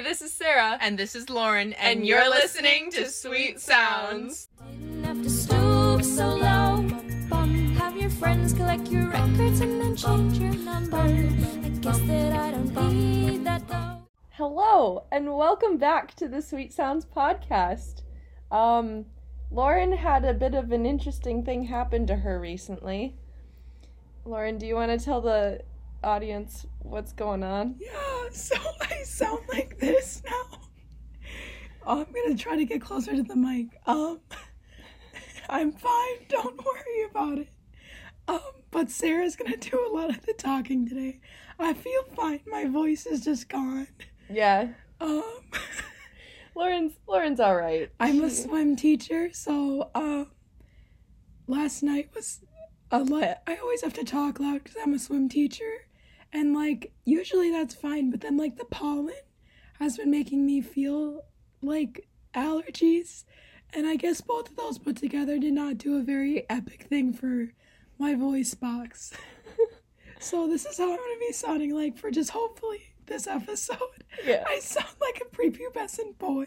Hey, this is Sarah. And this is Lauren, and, And you're listening to Sweet Sounds. Didn't have to stoop so low. Have your friends collect your records and then change your number. I guess that I don't need that though. Hello, and welcome back to the Sweet Sounds podcast. Um, Lauren had a bit of an interesting thing happen to her recently. Lauren, do you want to tell the audience what's going on? Yeah, so I sound like this now. Oh, I'm gonna try to get closer to the mic. Um, I'm fine. Don't worry about it. Um, but Sarah's gonna do a lot of the talking today. I feel fine. My voice is just gone. Yeah, Um, Lauren's Lauren's all right. I'm a swim teacher, so um, last night was a lot. I always have to talk loud because I'm a swim teacher, and like usually that's fine, but then like the pollen has been making me feel like allergies, and I guess both of those put together did not do a very epic thing for my voice box. so this is how I'm gonna be sounding like for just hopefully this episode. Yeah. I sound like a prepubescent boy.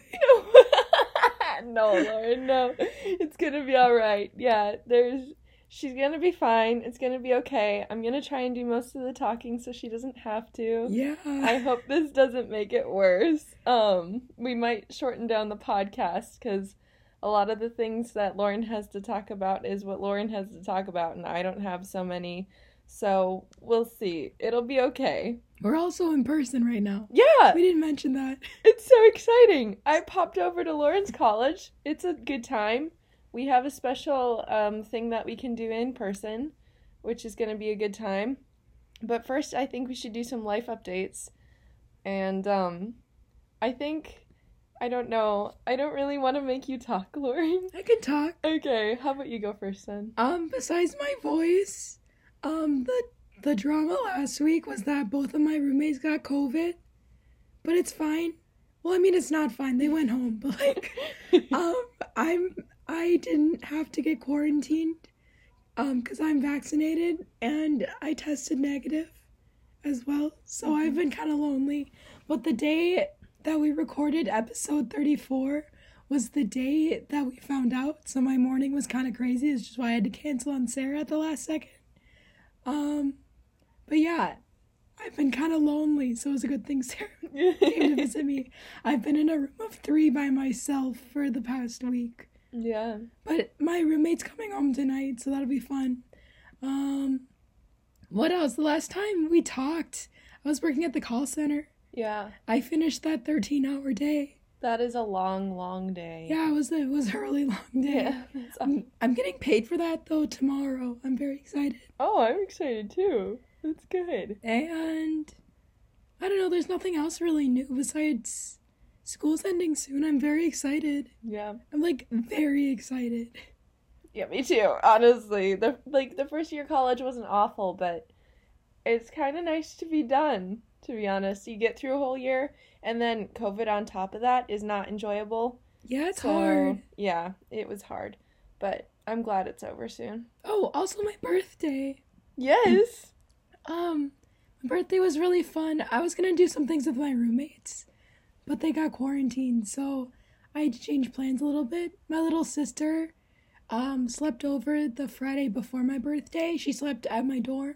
no, Lauren, no. It's gonna be all right. Yeah, there's. She's gonna be fine. It's gonna be okay. I'm gonna try and do most of the talking so she doesn't have to. Yeah. I hope this doesn't make it worse. Um, we might shorten down the podcast because a lot of the things that Lauren has to talk about is what Lauren has to talk about, and I don't have so many. So we'll see. It'll be okay. We're also in person right now. Yeah, We didn't mention that. it's so exciting. I popped over to Lauren's College. It's a good time. We have a special um, thing that we can do in person, which is going to be a good time. But first, I think we should do some life updates. And um, I think, I don't know, I don't really want to make you talk, Lauren. I can talk. Okay, how about you go first then? Um, besides my voice, um, the the drama last week was that both of my roommates got COVID, but it's fine. Well, I mean, it's not fine. They went home, but like, um, I'm I didn't have to get quarantined, um, because I'm vaccinated and I tested negative, as well. So I've been kind of lonely. But the day that we recorded episode thirty four was the day that we found out. So my morning was kind of crazy. It's just why I had to cancel on Sarah at the last second. Um, but yeah, I've been kind of lonely, so it was a good thing Sarah came to visit me. I've been in a room of three by myself for the past week. Yeah. But my roommate's coming home tonight, so that'll be fun. Um, what else? The last time we talked, I was working at the call center. Yeah. I finished that 13 hour day. That is a long, long day. Yeah, it was it was a really long day. Yeah. I'm, I'm getting paid for that though tomorrow. I'm very excited. Oh, I'm excited too. That's good. And I don't know, there's nothing else really new besides school's ending soon. I'm very excited. Yeah. I'm like very excited. Yeah, me too. Honestly, the like the first year of college wasn't awful, but it's kind of nice to be done. To be honest, you get through a whole year, and then COVID on top of that is not enjoyable. Yeah, it's So, hard. Yeah, it was hard, but I'm glad it's over soon. Oh, also my birthday. Yes. Um, my birthday was really fun. I was gonna do some things with my roommates, but they got quarantined, so I had to change plans a little bit. My little sister, um, slept over the Friday before my birthday. She slept at my dorm,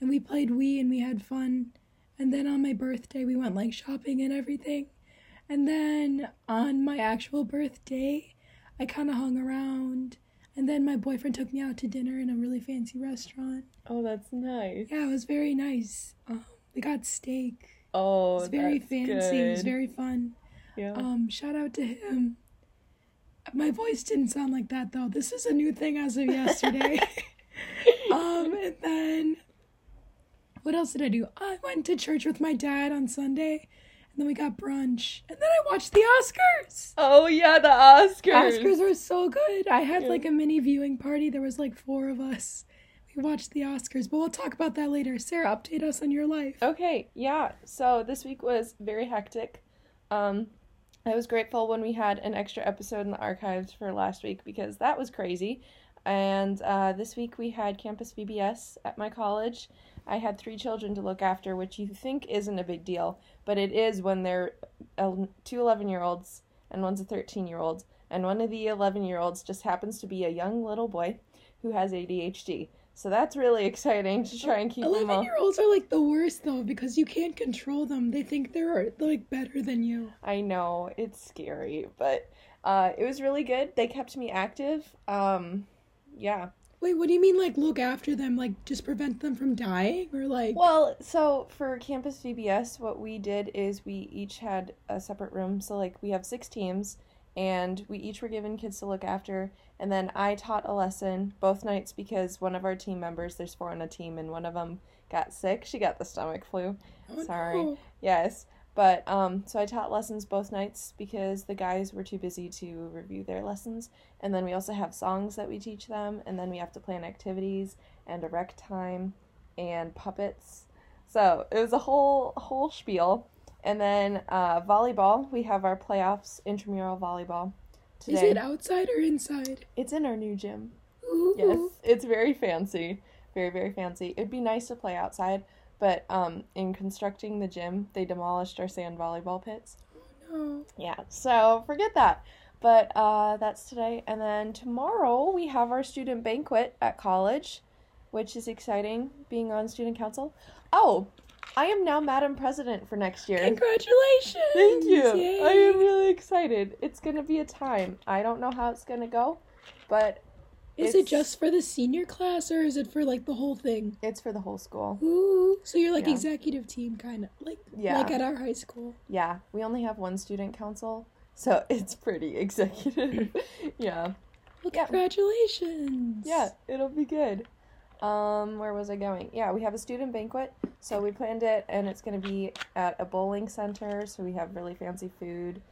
and we played Wii and we had fun. And then on my birthday, we went like shopping and everything. And then on my actual birthday, I kind of hung around. And then my boyfriend took me out to dinner in a really fancy restaurant. Oh, that's nice. Yeah, it was very nice. Um, we got steak. Oh, It was very fancy. It was very fun. Yeah. Um, shout out to him. My voice didn't sound like that though. This is a new thing as of yesterday. um, and then what else did I do? I went to church with my dad on Sunday, and then we got brunch, and then I watched the Oscars. oh yeah, the Oscars. Oscars were so good. I had Yeah. like a mini viewing party. There was like four of us. We watched the Oscars, but we'll talk about that later. Sarah, update us on your life. Okay, yeah. So this week was very hectic. Um, I was grateful when we had an extra episode in the archives for last week because that was crazy. and uh, this week we had campus VBS at my college. I had three children to look after, which you think isn't a big deal, but it is when they're two 11 year olds and one's a 13 year old. And one of the 11 year olds just happens to be a young little boy who has ADHD. So that's really exciting to try and keep them Eleven year olds are like the worst though because you can't control them. They think they're like better than you. I know it's scary, but uh, it was really good. They kept me active. Um, yeah. Wait, what do you mean like look after them? Like just prevent them from dying or like Well, so for campus VBS, what we did is we each had a separate room. So like we have six teams, and we each were given kids to look after. And then I taught a lesson both nights because one of our team members, there's four on a team, and one of them got sick. She got the stomach flu. Oh, Sorry. no. Yes. But um, so I taught lessons both nights because the guys were too busy to review their lessons. And then we also have songs that we teach them, and then we have to plan activities and a rec time and puppets. So it was a whole whole spiel. And then uh, volleyball, we have our playoffs intramural volleyball today. Is it outside or inside? It's in our new gym. Ooh. Yes, it's very fancy, very very fancy. It'd be nice to play outside, but um, in constructing the gym, they demolished our sand volleyball pits. No. Yeah, so forget that. But uh, that's today, and then tomorrow we have our student banquet at college, which is exciting. Being on student council. Oh, I am now Madam President for next year. Congratulations! Thank you. Yay. I am really excited. It's gonna be a time. I don't know how it's gonna go, but Is it just for the senior class or is it for like the whole thing? it's for the whole school. Ooh. So you're like Yeah. executive team kind of like Yeah. like at our high school. Yeah, we only have one student council, so it's pretty executive. yeah. Well, Yeah. congratulations. Yeah, it'll be good. Um, where was I going? Yeah, we have a student banquet, so we planned it, and it's gonna be at a bowling center. So we have really fancy food,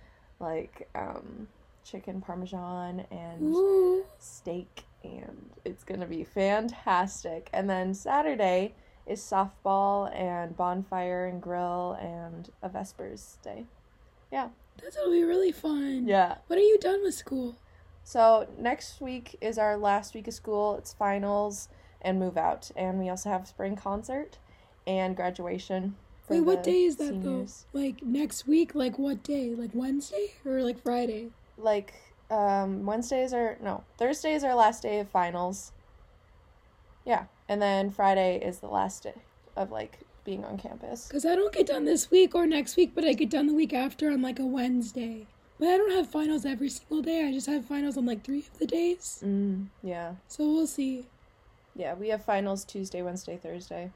like um, chicken parmesan and Ooh. steak, and it's gonna be fantastic. And then Saturday is softball and bonfire and grill and a Vespers day. Yeah, that's gonna be really fun. Yeah. When are you done with school? So next week is our last week of school. It's finals and move out, and we also have spring concert and graduation. Wait, what day is that seniors. though? Like next week? Like what day? Like Wednesday or like Friday? Like um, Wednesdays are no Thursday is our last day of finals. Yeah, and then Friday is the last day of like being on campus. Because I don't get done this week or next week, but I get done the week after on like a Wednesday. But I don't have finals every single day. I just have finals on like three of the days. Mm, yeah, So we'll see. Yeah, we have finals Tuesday, Wednesday, Thursday.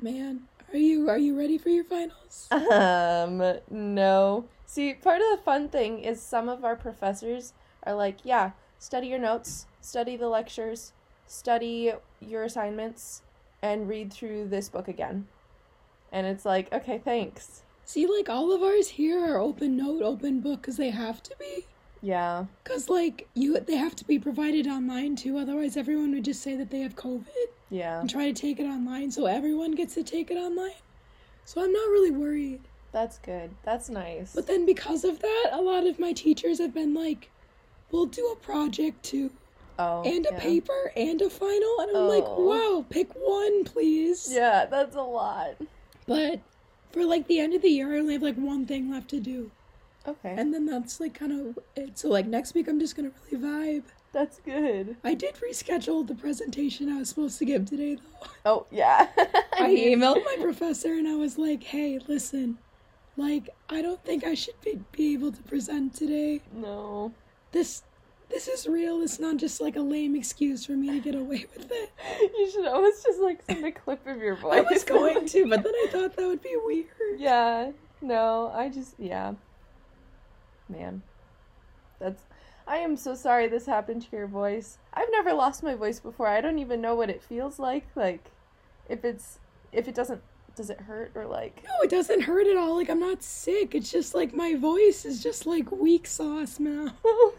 Man, are you are you ready for your finals? Um, no. See, part of the fun thing is some of our professors are like, yeah, study your notes, study the lectures, study your assignments, and read through this book again. And it's like, okay, thanks. See, like all of ours here are open note, open book because they have to be. Yeah. Cause like you, they have to be provided online too. Otherwise, everyone would just say that they have COVID Yeah. and try to take it online. So everyone gets to take it online. So I'm not really worried. That's good. That's nice. But then because of that, a lot of my teachers have been like, "We'll do a project too, oh. and a yeah. paper, and a final." And I'm like, Oh. "Wow, pick one, please." Yeah, that's a lot. But for like the end of the year, I only have like one thing left to do, Okay. and then that's like kind of it. So like next week, I'm just gonna really vibe. that's good. I did reschedule the presentation I was supposed to give today, though. Oh, yeah. I emailed my professor and I was like, "Hey, listen, like I don't think I should be, be able to present today. No. This this is real. It's not just like a lame excuse for me to get away with it." You should always just like send a clip of your voice. I was going to, but then I thought that would be weird. Yeah, no, I just yeah. Man. That's I am so sorry this happened to your voice. I've never lost my voice before. I don't even know what it feels like. Like if it's if it doesn't does it hurt or like No, it doesn't hurt at all. Like I'm not sick. It's just like my voice is just like weak sauce now.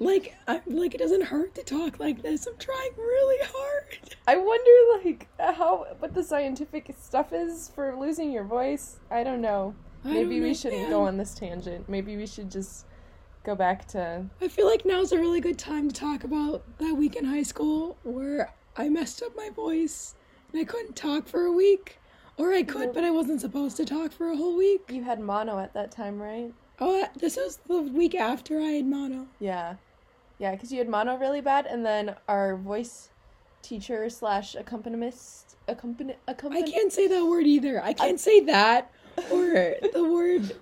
Like I like it doesn't hurt to talk like this. I'm trying really hard. I wonder like how what the scientific stuff is for losing your voice. I don't know. I Maybe we shouldn't go on this tangent. Maybe we should just go back to I feel like now's a really good time to talk about that week in high school where I messed up my voice and I couldn't talk for a week. Or I could, but I wasn't supposed to talk for a whole week. you had mono at that time, right? Oh, uh, this was the week after I had mono. Yeah. Yeah, because you had mono really bad, and then our voice teacher slash accompanist accompani I can't say that word either. I can't say that or the word.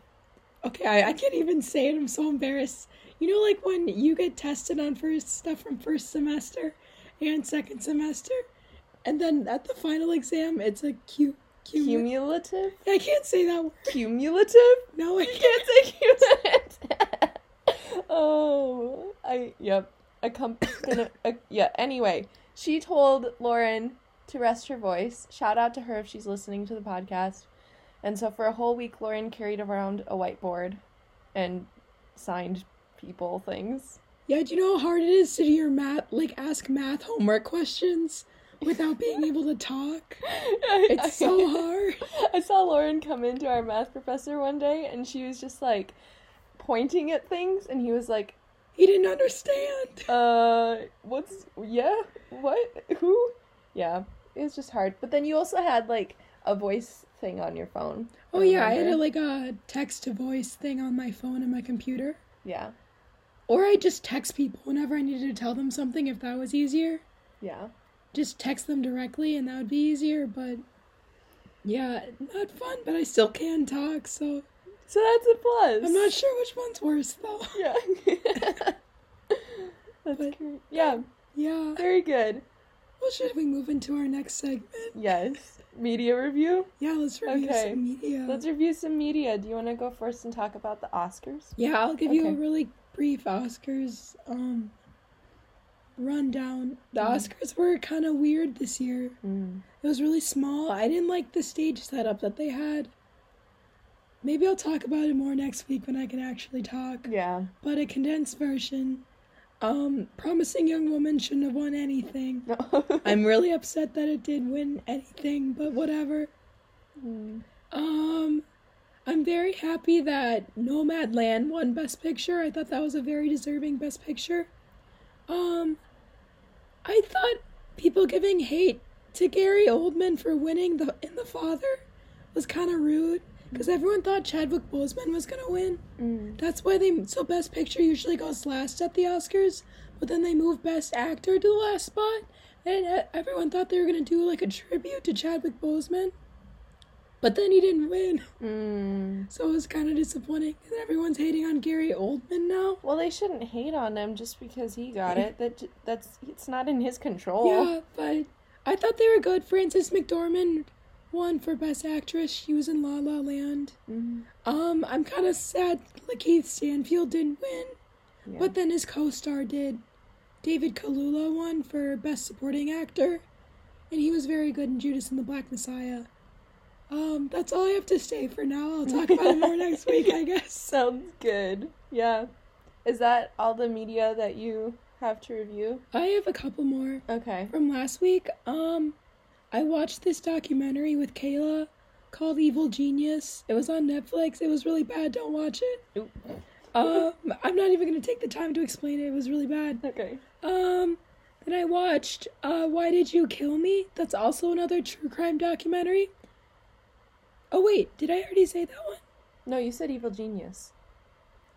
Okay, I, I can't even say it. I'm so embarrassed. You know, like when you get tested on first stuff from first semester and second semester, and then at the final exam, it's a Q. Cumulative? I can't say that word. Cumulative? No, I can't. can't say cumulative. oh, I yep. Accompany. uh, yeah. Anyway, she told Lauren to rest her voice. Shout out to her if she's listening to the podcast. And so for a whole week, Lauren carried around a whiteboard and signed people things. Yeah, do you know how hard it is to do your math, like ask math homework questions without being able to talk? It's so hard. I saw Lauren come into our math professor one day and she was just like pointing at things and he was like, He didn't understand. uh, what's, yeah, what, who? Yeah, it was just hard. But then you also had like a voice thing on your phone. Oh yeah, I had a, like a text to voice thing on my phone and my computer. Yeah, Or I just text people whenever I needed to tell them something if that was easier. yeah. Just text them directly and that would be easier, but yeah, not fun, but I still can talk, so So that's a plus. I'm not sure which one's worse though. Yeah. that's But- great. Yeah, Yeah. very good. Well, should we move into our next segment? Yes. Media review? Yeah, let's review Okay. some media. Let's review some media. Do you want to go first and talk about the Oscars? Yeah, I'll give you a really brief Oscars um rundown. The Mhm. Oscars were kind of weird this year. Mm. It was really small. I didn't like the stage setup that they had. Maybe I'll talk about it more next week when I can actually talk. Yeah. But a condensed version. Um, Promising Young Woman shouldn't have won anything. I'm really upset that it did win anything, but whatever. Mm. Um, I'm very happy that Nomadland won Best Picture. I thought that was a very deserving Best Picture. Um, I thought people giving hate to Gary Oldman for winning the in the Father was kind of rude because everyone thought Chadwick Boseman was gonna win. Mm. That's why they so Best Picture usually goes last at the Oscars, but then they move Best Actor to the last spot, and everyone thought they were gonna do like a tribute to Chadwick Boseman, but then he didn't win, Mm. so it was kind of disappointing. And everyone's hating on Gary Oldman now. Well, they shouldn't hate on him just because he got it. That that's it's not in his control. Yeah, but I thought they were good. Frances McDormand won for Best Actress. She was in La La Land. Mm. Um, I'm kind of sad Lakeith Stanfield didn't win. Yeah. But then his co-star did. David Kaluuya won for Best Supporting Actor, and he was very good in Judas and the Black Messiah. Um, that's all I have to say for now. I'll talk about it more next week, I guess. Sounds good. Yeah. Is that all the media that you have to review? I have a couple more Okay. from last week. Um, I watched this documentary with Kayla called Evil Genius. It was on Netflix. It was really bad. Don't watch it. Oop. Um, I'm not even gonna take the time to explain it. It was really bad. Okay. Um, then I watched uh, Why Did You Kill Me? That's also another true crime documentary. Oh, wait, did I already say that one? No, you said Evil Genius.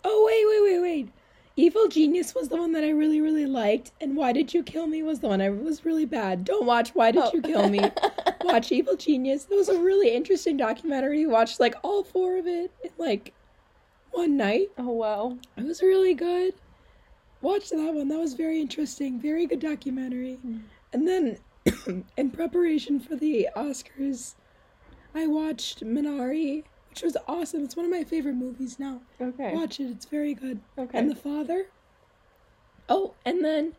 Oh, wait, wait, wait, wait. Evil Genius was the one that I really, really liked, and Why Did You Kill Me was the one I was really bad. Don't watch Why Did Oh. You Kill Me? Oh. watch Evil Genius. That was a really interesting documentary. Watched like all four of it in like one night. Oh wow. It was really good. Watch that one. That was very interesting. Very good documentary. Hmm. And then, in preparation for the Oscars, I watched Minari, which was awesome. It's one of my favorite movies now. Okay. Watch it. It's very good. Okay. And The Father. Oh, and then,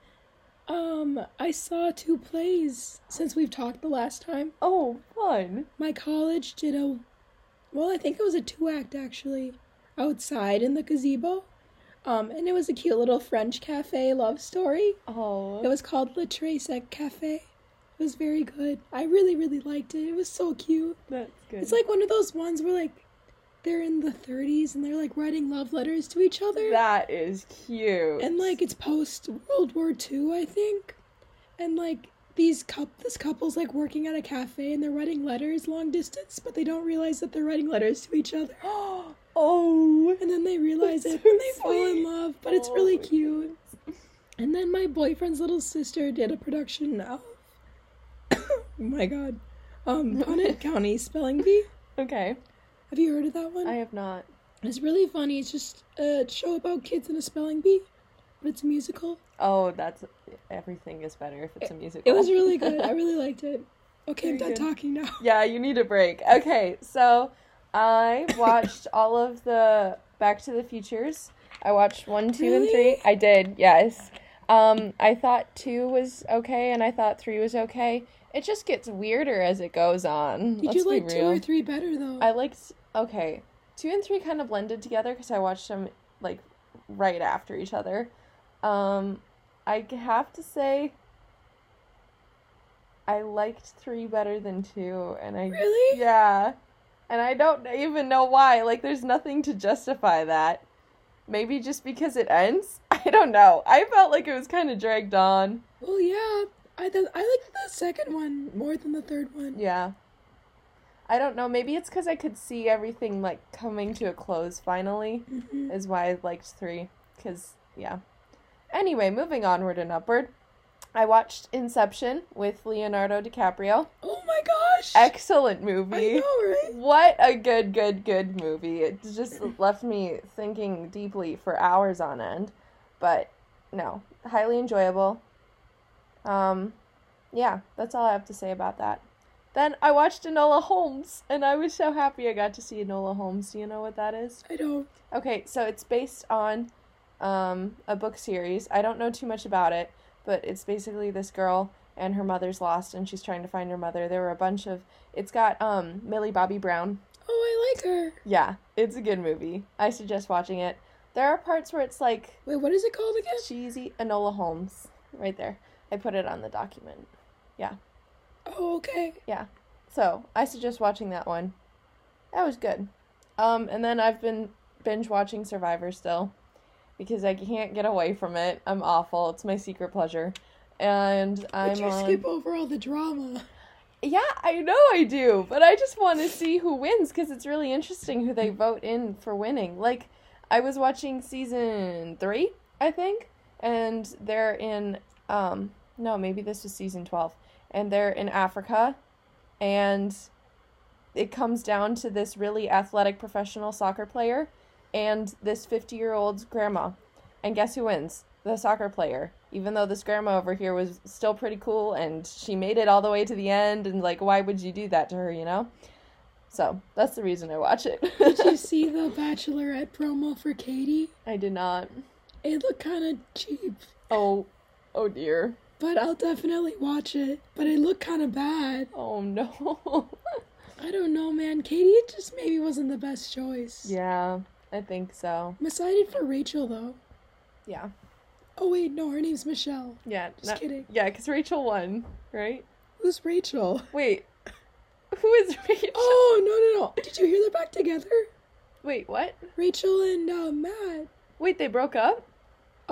um, I saw two plays since we've talked the last time. oh, fun. My college did a, well, I think it was a two act actually, outside in the gazebo. Um, and it was a cute little French cafe love story. Oh. It was called Le Trésec Cafe. It was very good. I really, really liked it. It was so cute. That's good. It's like one of those ones where like they're in the 30s and they're like writing love letters to each other. That is cute. and like it's post World War II, I think. And like these cup this couple's like working at a cafe and they're writing letters long distance, but they don't realize that they're writing letters to each other. oh. And then they realize it so and they fall in love, but it's Oh really cute. And then my boyfriend's little sister did a production of oh my god. Um Putnam County Spelling Bee. Okay. Have you heard of that one? I have not. It's really funny. It's just a show about kids in a spelling bee, but it's a musical. Oh, that's everything is better if it's a musical. It was really good. I really liked it. Okay, I'm done good. talking now. Yeah, you need a break. Okay, so I watched all of the Back to the Futures. I watched one, two, and three. I did, yes. Um, I thought two was okay, and I thought three was okay. It just gets weirder as it goes on. Did Let's you like two or three better though? I liked okay, two and three kind of blended together because I watched them like right after each other. Um, I have to say, I liked three better than two, and I Really? yeah, and I don't even know why. Like, there's nothing to justify that. Maybe just because it ends. I don't know. I felt like it was kind of dragged on. Well, yeah. I th- I liked the second one more than the third one. Yeah. I don't know. Maybe it's because I could see everything like coming to a close finally. Mhm. is why I liked three. Because, yeah. Anyway, moving onward and upward. I watched Inception with Leonardo DiCaprio. Oh my gosh! Excellent I movie. know, right? What a good, good, good movie. It just left me thinking deeply for hours on end. But no, highly enjoyable. Um, yeah, that's all I have to say about that. Then I watched Enola Holmes, and I was so happy I got to see Enola Holmes. Do you know what that is? I don't. Okay, so it's based on um, a book series. I don't know too much about it, but it's basically this girl and her mother's lost, and she's trying to find her mother. There were a bunch of. It's got um, Millie Bobby Brown. Oh, I like her. Yeah, it's a good movie. I suggest watching it. There are parts where it's like Wait, what is it called again? cheesy. Enola Holmes, right there. I put it on the document. Yeah. Oh, okay. Yeah. So I suggest watching that one. That was good. Um, and then I've been binge watching Survivor still because I can't get away from it. I'm awful. It's my secret pleasure. And I'm But you on. skip over all the drama. Yeah, I know I do, but I just want to see who wins because it's really interesting who they vote in for winning. Like, I was watching season three, I think, and they're in, um, no, maybe this was season 12, and they're in Africa, and it comes down to this really athletic professional soccer player and this 50 year old grandma. And guess who wins? The soccer player. Even though this grandma over here was still pretty cool and she made it all the way to the end, and like, why would you do that to her, you know? So that's the reason I watch it. Did you see the Bachelorette promo for Katie? I did not. It looked kind of cheap, Oh, oh dear. But I'll definitely watch it. But it looked kind of bad. Oh no. I don't know, man. Katie it just maybe wasn't the best choice. yeah, I think so. I'm excited for Rachel though. Yeah. Oh wait, no, her name's Michelle. Yeah. Just not- kidding. Yeah, because Rachel won, right? Who's Rachel? Wait. Who is Rachel? Oh no no no! Did you hear they're back together? Wait, what? Rachel and uh, Matt. Wait, they broke up?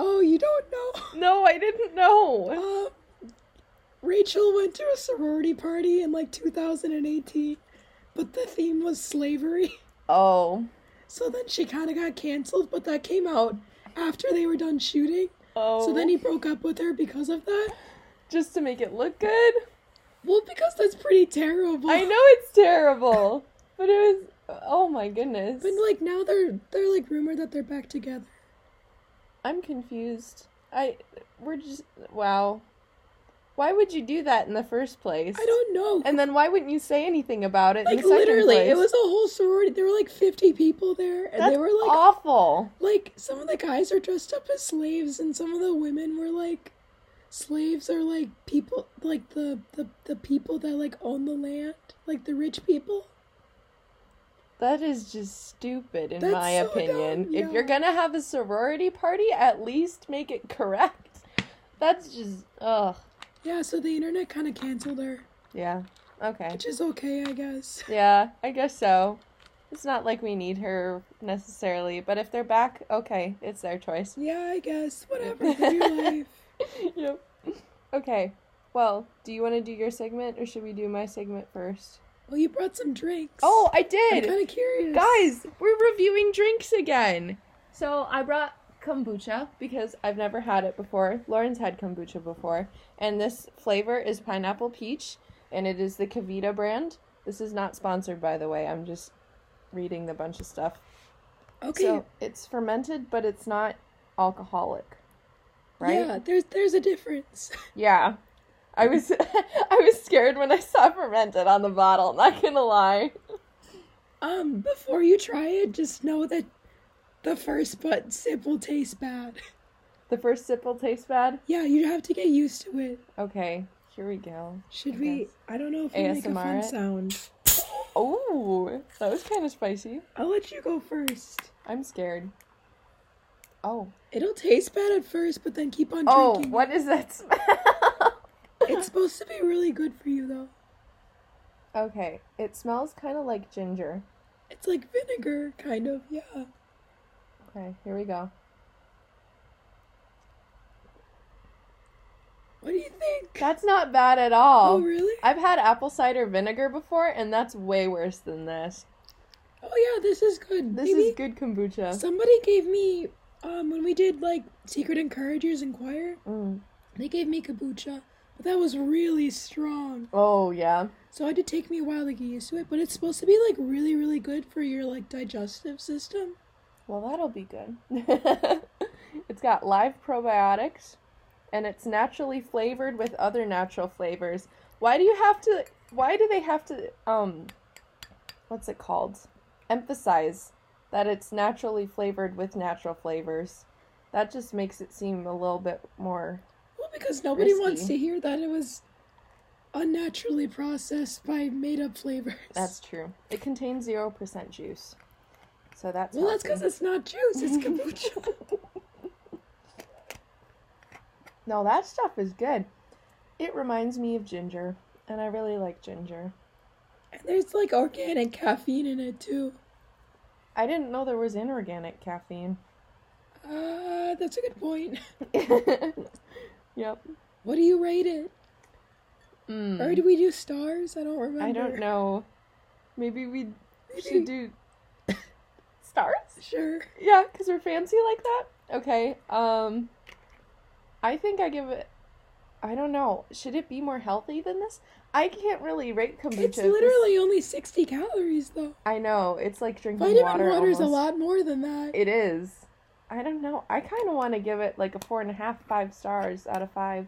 Oh, you don't know? No, I didn't know. Um, Rachel went to a sorority party in like 2018, but the theme was slavery. Oh. So then she kind of got canceled, but that came out after they were done shooting. Oh. So then he broke up with her because of that. just to make it look good. Well, because that's pretty terrible. I know it's terrible, but it was. Oh my goodness. But like now they're they're like rumored that they're back together. I'm confused. I. We're just. Wow. Why would you do that in the first place? I don't know. And then why wouldn't you say anything about it? like literally, place? it was a whole sorority. There were like 50 people there, and That's they were like awful. like some of the guys are dressed up as slaves and some of the women were like slaves are like people like the the, the people that like own the land like the rich people That is just stupid, in That's my so opinion. dumb, If you're gonna have a sorority party, at least make it correct. That's just. Ugh. yeah so the internet kind of canceled her Yeah. Okay. which is okay i guess Yeah, I guess so. It's not like we need her necessarily, but if they're back, okay, it's their choice. Yeah, I guess. Whatever. Your life. yep. Okay. Well, do you want to do your segment or should we do my segment first? Well, you brought some drinks. Oh, I did. I'm kind of curious. Guys, we're reviewing drinks again. So I brought kombucha because I've never had it before. Lauren's had kombucha before, and this flavor is pineapple peach, and it is the KeVita brand. This is not sponsored, by the way. I'm just reading the bunch of stuff. Okay. So it's fermented, but it's not alcoholic, right? Yeah, there's there's a difference. Yeah. I was I was scared when I saw fermented on the bottle, not gonna lie. Um, before you try it, just know that the first but sip will taste bad. The first sip will taste bad. Yeah, you have to get used to it. Okay, here we go. Should I we? guess. I don't know if we make a fun it? sound. Oh, that was kind of spicy. I'll let you go first. I'm scared. Oh. It'll taste bad at first, but then keep on Oh, drinking. what is that smell? It's supposed to be really good for you, though. okay, it smells kind of like ginger. It's like vinegar, kind of. Yeah. Okay, here we go. What do you think? That's not bad at all. Oh, really? I've had apple cider vinegar before, and that's way worse than this. Oh, yeah. This is good. This Maybe is good kombucha. Somebody gave me um when we did like Secret Encouragers Inquire. Mm. They gave me kombucha, but that was really strong. Oh, yeah. So it did take me a while to get used to it, but it's supposed to be like really, really good for your like digestive system. Well, that'll be good. it's got live probiotics and it's naturally flavored with other natural flavors. Why do you have to why do they have to um what's it called? Emphasize that it's naturally flavored with natural flavors. That just makes it seem a little bit more because nobody Risky. wants to hear that it was unnaturally processed by made up flavors. That's true. It contains 0% juice. So that's well, that's because it's not juice, it's kombucha. No, that stuff is good. It reminds me of ginger, and I really like ginger. and there's like organic caffeine in it too. I didn't know there was inorganic caffeine. Uh, that's a good point. yep. What do you rate it? Mm. Or do we do stars? I don't remember. I don't know. Maybe we should do stars? Sure. Yeah, because we're fancy like that? Okay. Um, I think I give it. I don't know. Should it be more healthy than this? I can't really rate kombucha. It's this- literally only 60 calories though. I know. It's like drinking Vitamin water. water's a almost. lot more than that. It is. I don't know. I kind of want to give it like a four and a half, five stars out of five.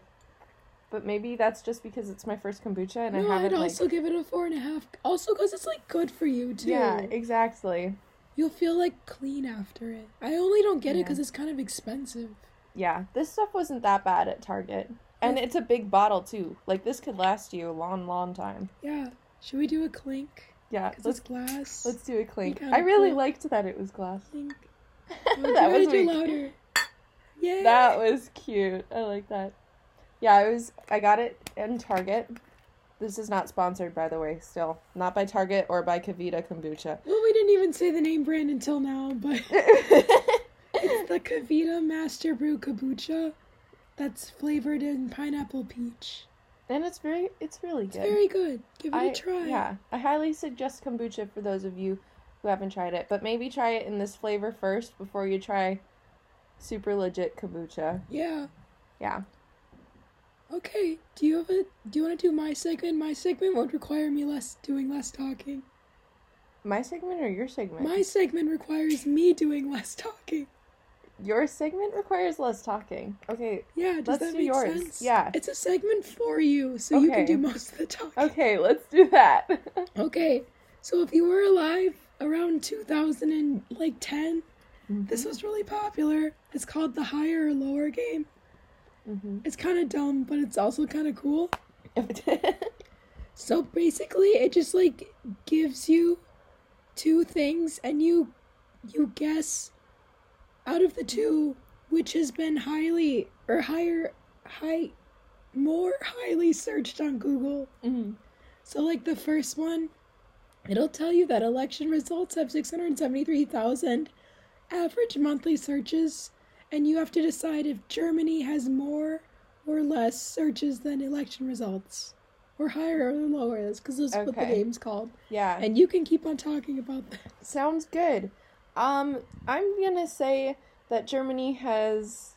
But maybe that's just because it's my first kombucha and no, I I'd haven't like. also give it a four and a half. Also, because it's like good for you too. Yeah, exactly. You'll feel like clean after it. I only don't get it because it's kind of expensive. Yeah, this stuff wasn't that bad at Target, and it's a big bottle too. Like this could last you a long, long time. Yeah. Should we do a clink? Yeah, Because let's it's glass. let's do a clink. I really cool. liked that it was glass. clink. That was was louder. Yeah. That was cute. I like that. Yeah, I was. I got it in Target. This is not sponsored, by the way. Still, not by Target or by KeVita Kombucha. Well, we didn't even say the name brand until now, but it's the KeVita Master Brew Kombucha that's flavored in pineapple peach. and it's very, it's really It's good. very good. Give it I, a try. Yeah, I highly suggest kombucha for those of you who haven't tried it. But maybe try it in this flavor first before you try super legit kombucha. Yeah. Yeah. Okay. Do you have a? Do you want to do my segment? My segment would require me less doing less talking. My segment or your segment? My segment requires me doing less talking. Your segment requires less talking. Okay. Yeah, does Let's that do make yours. sense? Yeah. It's a segment for you, so you can do most of the talking. Okay, let's do that. Okay, so if you were alive around 2000 and like 10, this was really popular. It's called the higher or lower game. hmm It's kind of dumb, but it's also kind of cool. mm-hmm. So basically, it just like gives you two things, and you you guess out of the two which has been highly or higher high more highly searched on Google. hmm So like the first one It'll tell you that election results have 673,000 average monthly searches, and you have to decide if Germany has more or less searches than election results. Or higher or lower, because that's what the game's called. Yeah. And you can keep on talking about that. Sounds good. Um, I'm gonna say that Germany has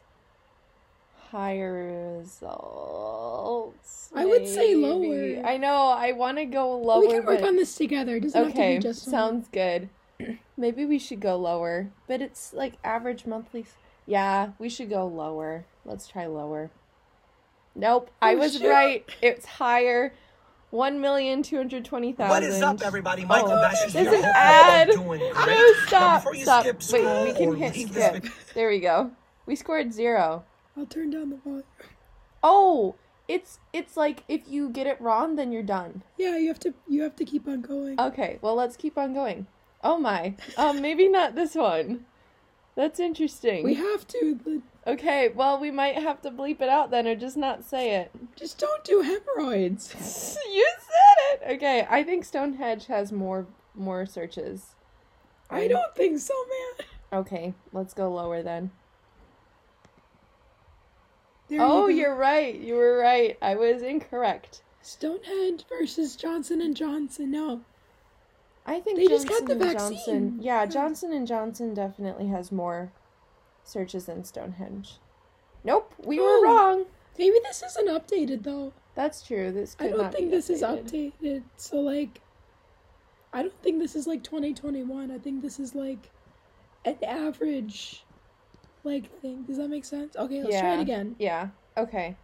higher results. I would say maybe. lower. I know. I want to go lower. we can work but- on this together. It doesn't have Okay, to be just one. sounds good. Maybe we should go lower, but it's like average monthly. Yeah, we should go lower. Let's try lower. Nope, I Oh, was shit. right. It's higher. One million two hundred twenty thousand. What is up, everybody? Oh, Michael Oh, Bash is there's here. an ad. you're all doing great. No, stop, before you stop. skip Wait, we can hit skip. this There we go. We scored zero. I'll turn down the volume. Oh, it's it's like if you get it wrong, then you're done. Yeah, you have to you have to keep on going. Okay, well let's keep on going. Oh my. Um, maybe not this one. That's interesting. we have to, Okay, well, we might have to bleep it out then or just not say it. just don't do hemorrhoids. you said it! Okay, I think Stonehenge has more more searches. I don't think so, man. Okay, let's go lower then. There oh, go. you're right. You were right. I was incorrect. Stonehenge versus Johnson and Johnson. No, I think They just Johnson got the and Johnson. vaccine. Yeah, Johnson and Johnson definitely has more searches than Stonehenge. Nope, we Oh. were wrong. maybe this isn't updated though. That's true. This could I don't think this is updated. So like, I don't think this is like 2021. I think this is like an average, like thing. Does that make sense? Okay, let's try it again. Yeah. Okay.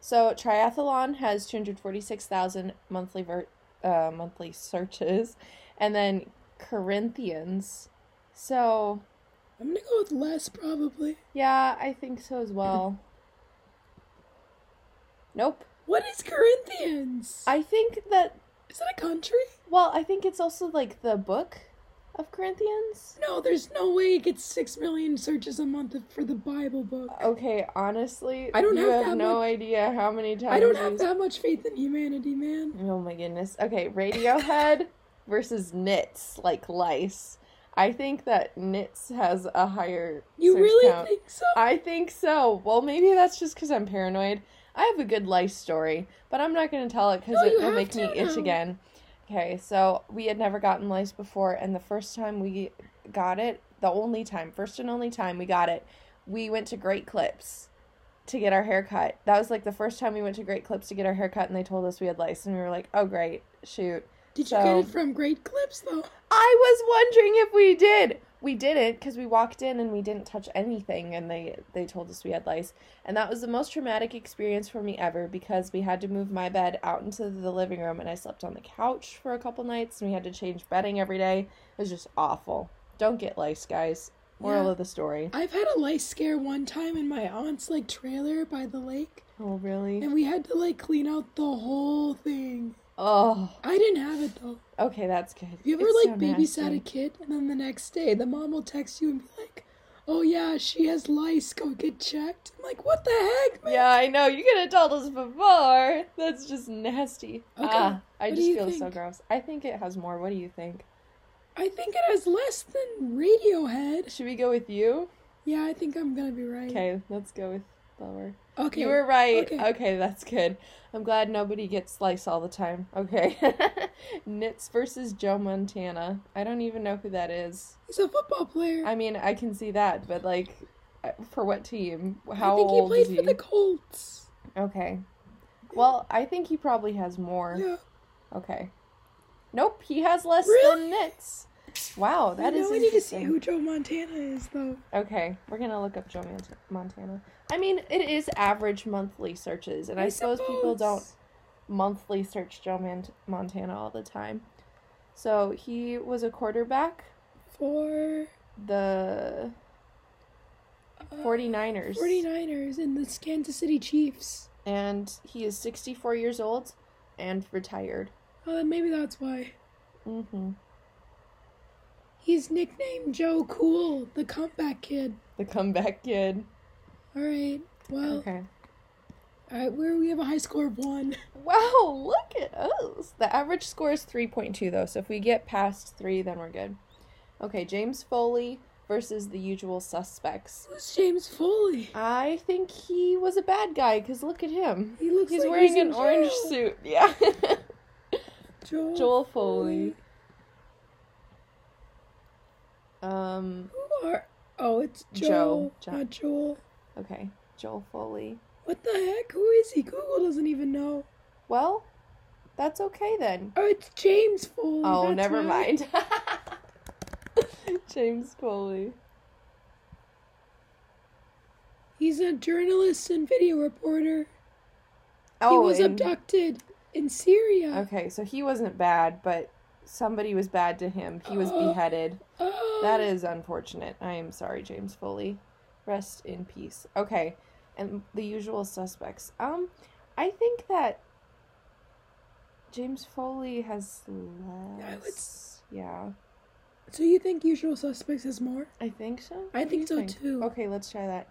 So triathlon has two hundred forty six thousand monthly ver- uh, monthly searches, and then Corinthians. So I'm gonna go with less probably. yeah, I think so as well. Nope. What is Corinthians? I think that is that a country? well, I think it's also like the book of Corinthians. No, there's no way it gets six million searches a month for the Bible book. Okay, honestly, I don't you have have no much- idea how many times I don't have that much faith in humanity, man. Oh my goodness. Okay, Radiohead versus Nits, like lice. I think that Nits has a higher You really count. think so? I think so. Well, maybe that's just because I'm paranoid. I have a good lice story, but I'm not going to tell it because No, it will make me itch again. Okay, so we had never gotten lice before, and the first time we got it, the only time, first and only time we got it, we went to Great Clips to get our hair cut. That was like the first time we went to Great Clips to get our hair cut, and they told us we had lice, and we were like, oh, great, shoot. Did you so- get it from Great Clips though? I was wondering if we did. We didn't because we walked in and we didn't touch anything, and they they told us we had lice, and that was the most traumatic experience for me ever because we had to move my bed out into the living room, and I slept on the couch for a couple nights, and we had to change bedding every day. It was just awful. Don't get lice, guys. Moral Yeah. of the story. I've had a lice scare one time in my aunt's like trailer by the lake, Oh really? and we had to like clean out the whole thing. Oh, I didn't have it though. okay, that's good. You ever It's like so babysat nasty. a kid and then the next day the mom will text you and be like, "Oh yeah, she has lice. Go get checked." I'm like, "What the heck, man?" Yeah, I know. You could have told us before. That's just nasty. Okay, Ah, I what just feel so gross. I think it has more. What do you think? I think it has less than Radiohead. Should we go with you? Yeah, I think I'm gonna be right. Okay, let's go with lower. Okay. You were right. Okay. Okay. that's good. I'm glad nobody gets sliced all the time. Okay. Nits versus Joe Montana. I don't even know who that is. He's a football player. I mean, I can see that, but like, uh, for what team? How I think he old played for the Colts. Okay. Well, I think he probably has more. Yeah. Okay. Nope, he has less Really? than Nits. Wow, that I is know I need to see who Joe Montana is though. Okay, we're gonna look up Joe Mont- Montana. I mean, it is average monthly searches, and I, suppose, people don't monthly search Joe Man- Montana all the time. So he was a quarterback, For the uh, 49ers. 49ers and the Kansas City Chiefs. and he is 64 years old and retired. Oh, then maybe that's why. hmm He's nicknamed Joe Cool, the comeback kid. The comeback kid. All right. Well, Okay. Alright, where we have a high score of one. Wow, look at us. The average score is 3.2 though, so if we get past 3 then we're good. Okay, James Foley versus the usual suspects. Who's James Foley? I think he was a bad guy cuz look at him. He looks He's like wearing he's an orange suit. Yeah. Joel, Joel Foley. Um Who are? Oh, it's Joe. Joel, Jo- not Joel. Okay, Joel Foley. What the heck? Who is he? Google doesn't even know. Well, that's okay then. Oh, it's James Foley. Oh, that's never mind. James Foley. He's a journalist and video reporter. Oh, he was and- abducted in Syria. Okay, so he wasn't bad, but somebody was bad to him. He was Oh. beheaded. Oh, That is unfortunate. I am sorry, James Foley. Rest in peace. Okay, and the usual suspects. Um, I think that James Foley has less. I Yeah, So you think Usual Suspects has more? I think so. I What do think so, too. Okay, let's try that.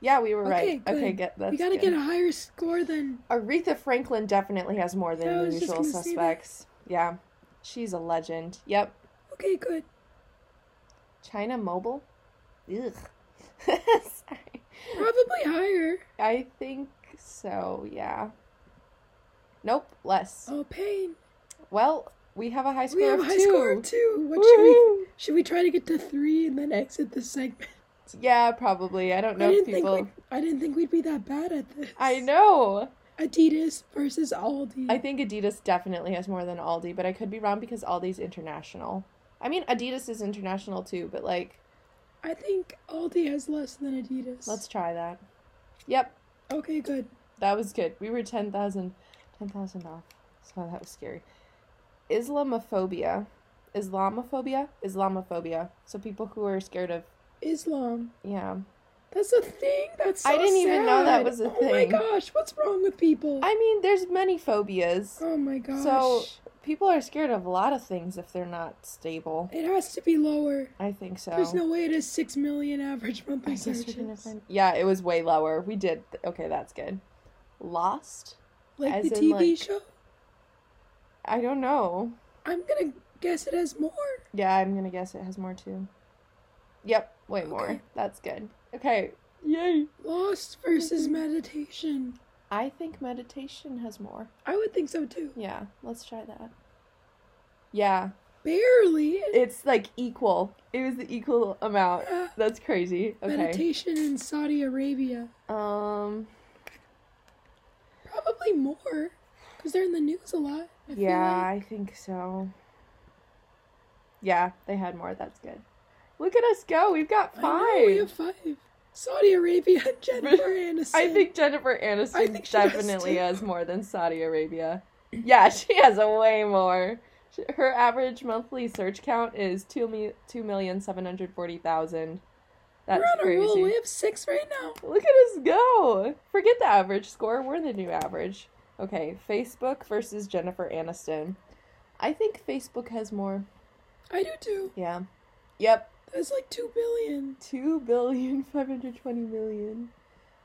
Yeah, we were Okay, right. good. Okay, get that's we gotta good. get a higher score than. Aretha Franklin definitely has more than Yeah, I usual that. suspects. Yeah, she's a legend. Yep. Okay, good. China Mobile. Ugh. Sorry. Probably higher. I think so. Yeah. Nope. Less. Oh, pain. Well, we have a high score We have of a high two. score of two. What should we? Should we try to get to three and then exit the segment? Yeah, probably. I don't know I if people. I didn't think we'd be that bad at this. I know. Adidas versus Aldi. I think Adidas definitely has more than Aldi, but I could be wrong because Aldi's international. I mean, Adidas is international too, but like, I think Aldi has less than Adidas. let's try that. Yep, Okay, good. that was good. We were 10,000 10,000 off, so that was scary. Islamophobia. Islamophobia? Islamophobia. So people who are scared of, Islam. yeah. That's a thing. That's so I didn't even know that was a oh thing. Oh my gosh, what's wrong with people? I mean, there's many phobias. oh my gosh. So people are scared of a lot of things if they're not stable. it has to be lower. I think so. There's no way it is six million average monthly searches. find. Yeah, it was way lower. We did. Okay, that's good. Lost? Like the TV like- show. I don't know. I'm gonna guess it has more. Yeah, I'm gonna guess it has more too. Yep, way more. That's good. Okay. Yay. Lost versus meditation. I think meditation has more. I would think so too. Yeah, let's try that. Yeah, Barely. it's like equal. It was the equal amount. Uh, That's crazy. Okay. Meditation in Saudi Arabia. Um. Probably more. Because they're in the news a lot. I feel Yeah, like. I think so. Yeah, they had more. That's good. Look at us go. We've got I five. know, we have five. Saudi Arabia and Jennifer Aniston. I think Jennifer Aniston I think definitely too. has more than Saudi Arabia. Yeah, she has a way more. Her average monthly search count is two mi- two million seven hundred forty thousand. That's We're on a roll. We have six right now. Look at us go! Forget the average score. We're the new average. Okay, Facebook versus Jennifer Aniston. I think Facebook has more. I do too. Yeah. Yep. That's like two billion. Two billion five hundred twenty million.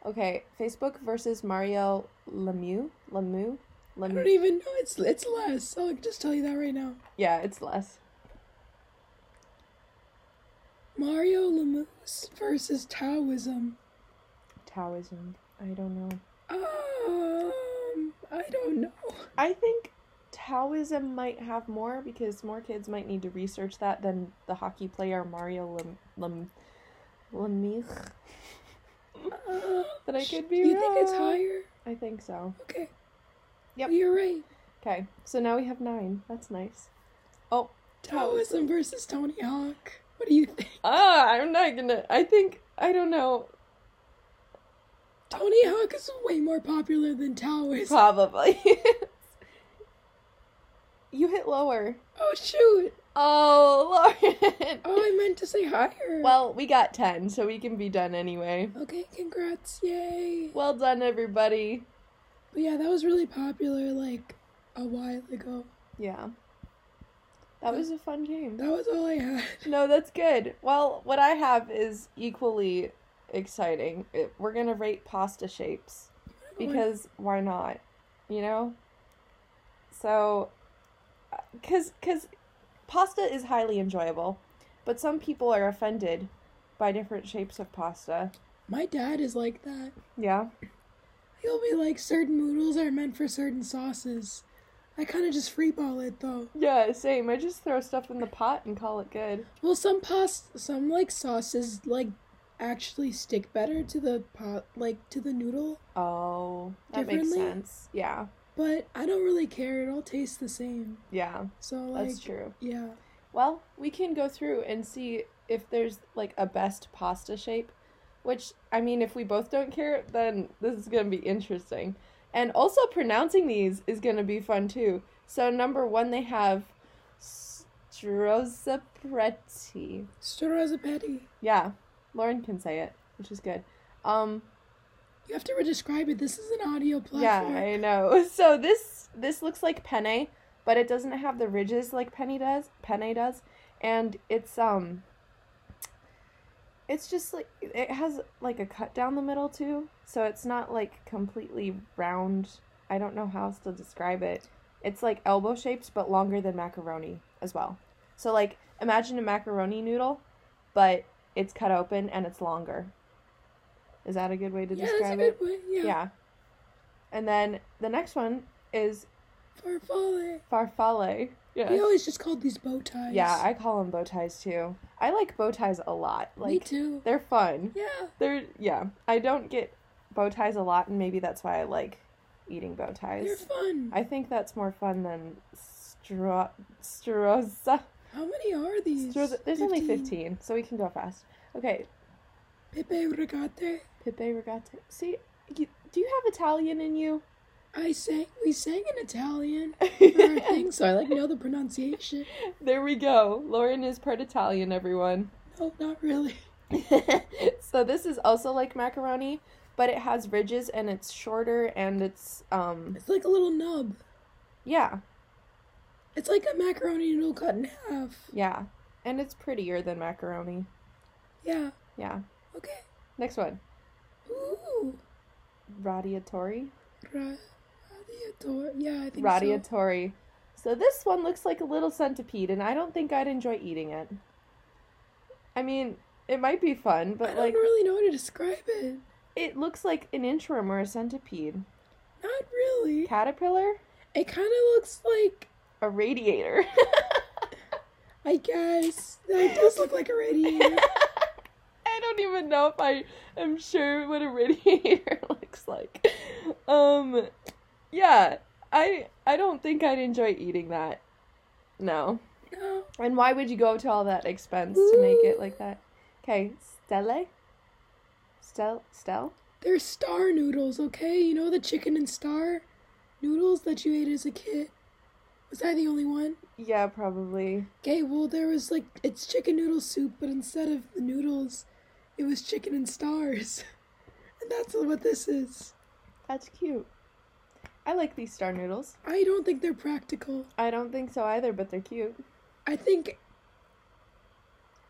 Okay, Facebook versus Mario Lemieux. Lemieux. Lemieux. I don't even know. It's it's less. I'll just tell you that right now. Yeah, it's less. Mario Lemieux versus Taoism. Taoism. I don't know. Um, I don't know. I think Taoism might have more because more kids might need to research that than the hockey player Mario Lem Lem Lemieux. But I could be You think it's higher? I think so. Okay. Yep. You're right. Okay, so now we have nine. That's nice. Oh, Taoism versus Tony Hawk. What do you think? ah, I'm not gonna. I think I don't know. Tony Hawk is way more popular than Taoism. Probably. you hit lower. Oh shoot! Oh, Lauren. Oh, I meant to say higher. Well, we got 10, so we can be done anyway. Okay, congrats! Yay! Well done, everybody. But yeah, that was really popular like a while ago. Yeah. That was a fun game. That was all I had. No, that's good. Well, what I have is equally exciting. It, we're going to rate pasta shapes because why not? You know? So cuz cuz pasta is highly enjoyable, but some people are offended by different shapes of pasta. My dad is like that. Yeah. He'll be like, certain noodles are meant for certain sauces. I kind of just freeball it though. Yeah, same. I just throw stuff in the pot and call it good. Well, some pasta, some like sauces like actually stick better to the pot, like to the noodle. Oh, that makes sense. Yeah. But I don't really care. It all tastes the same. Yeah, So like, that's true. yeah. Well, we can go through and see if there's like a best pasta shape, which I mean, if we both don't care, then this is going to be interesting. And also pronouncing these is going to be fun too. So number 1 they have Strozzapreti. Strozzapetti. Yeah, Lauren can say it, which is good. Um You have to describe it. This is an audio platform. yeah. I know. So this this looks like penne, but it doesn't have the ridges like penne does. Penne does, and it's um. It's just like it has like a cut down the middle too, so it's not like completely round. I don't know how else to describe it. It's like elbow shaped but longer than macaroni as well. So like imagine a macaroni noodle, but it's cut open and it's longer. Is that a good way to yeah, that's a describe good it? way. Yeah. Yeah. And then the next one is Farfalle. farfalle. Yeah. We always just called these bow ties. Yeah, I call them bow ties too. I like bow ties a lot. Me too. they're fun. Yeah. They're yeah. I don't get bow ties a lot, and maybe that's why I like eating bow ties. They're fun. I think that's more fun than stro strozza. How many are these? There's only fifteen, so we can go fast. Okay, Pipe Rigate. Pipe Rigate. See, you, do you have Italian in you? I sang. We sang in Italian our thing, so I like know the pronunciation. There we go. Lauren is part Italian, everyone. No, not really. so this is also like macaroni, but it has ridges and it's shorter and it's um It's like a little nub. yeah, It's like a macaroni noodle cut in half. yeah. And it's prettier than macaroni. Yeah. Yeah. Okay. Next one. Ooh. Radiatori. Ra- radiator. Yeah, I think so. Radiatori. So this one looks like a little centipede and I don't think I'd enjoy eating it. I mean, it might be fun, but I but don't really know how to describe it. it looks like an inchworm or a centipede. Not really. Caterpillar? It kind of looks like, A radiator. I guess, that does look like a radiator. I don't even know if I am sure what a radiator looks like. Um yeah, I I don't think I'd enjoy eating that. No. no. And why would you go to all that expense to make it like that? Okay, Stelle? Stel Stel? They're star noodles, okay? You know the chicken and star noodles that you ate as a kid? Was I the only one? Yeah, probably. Okay, well, there was like, it's chicken noodle soup, but instead of the noodles, it was chicken and stars. And that's what this is. That's cute. I like these star noodles. I don't think they're practical. I don't think so either, but they're cute. I think.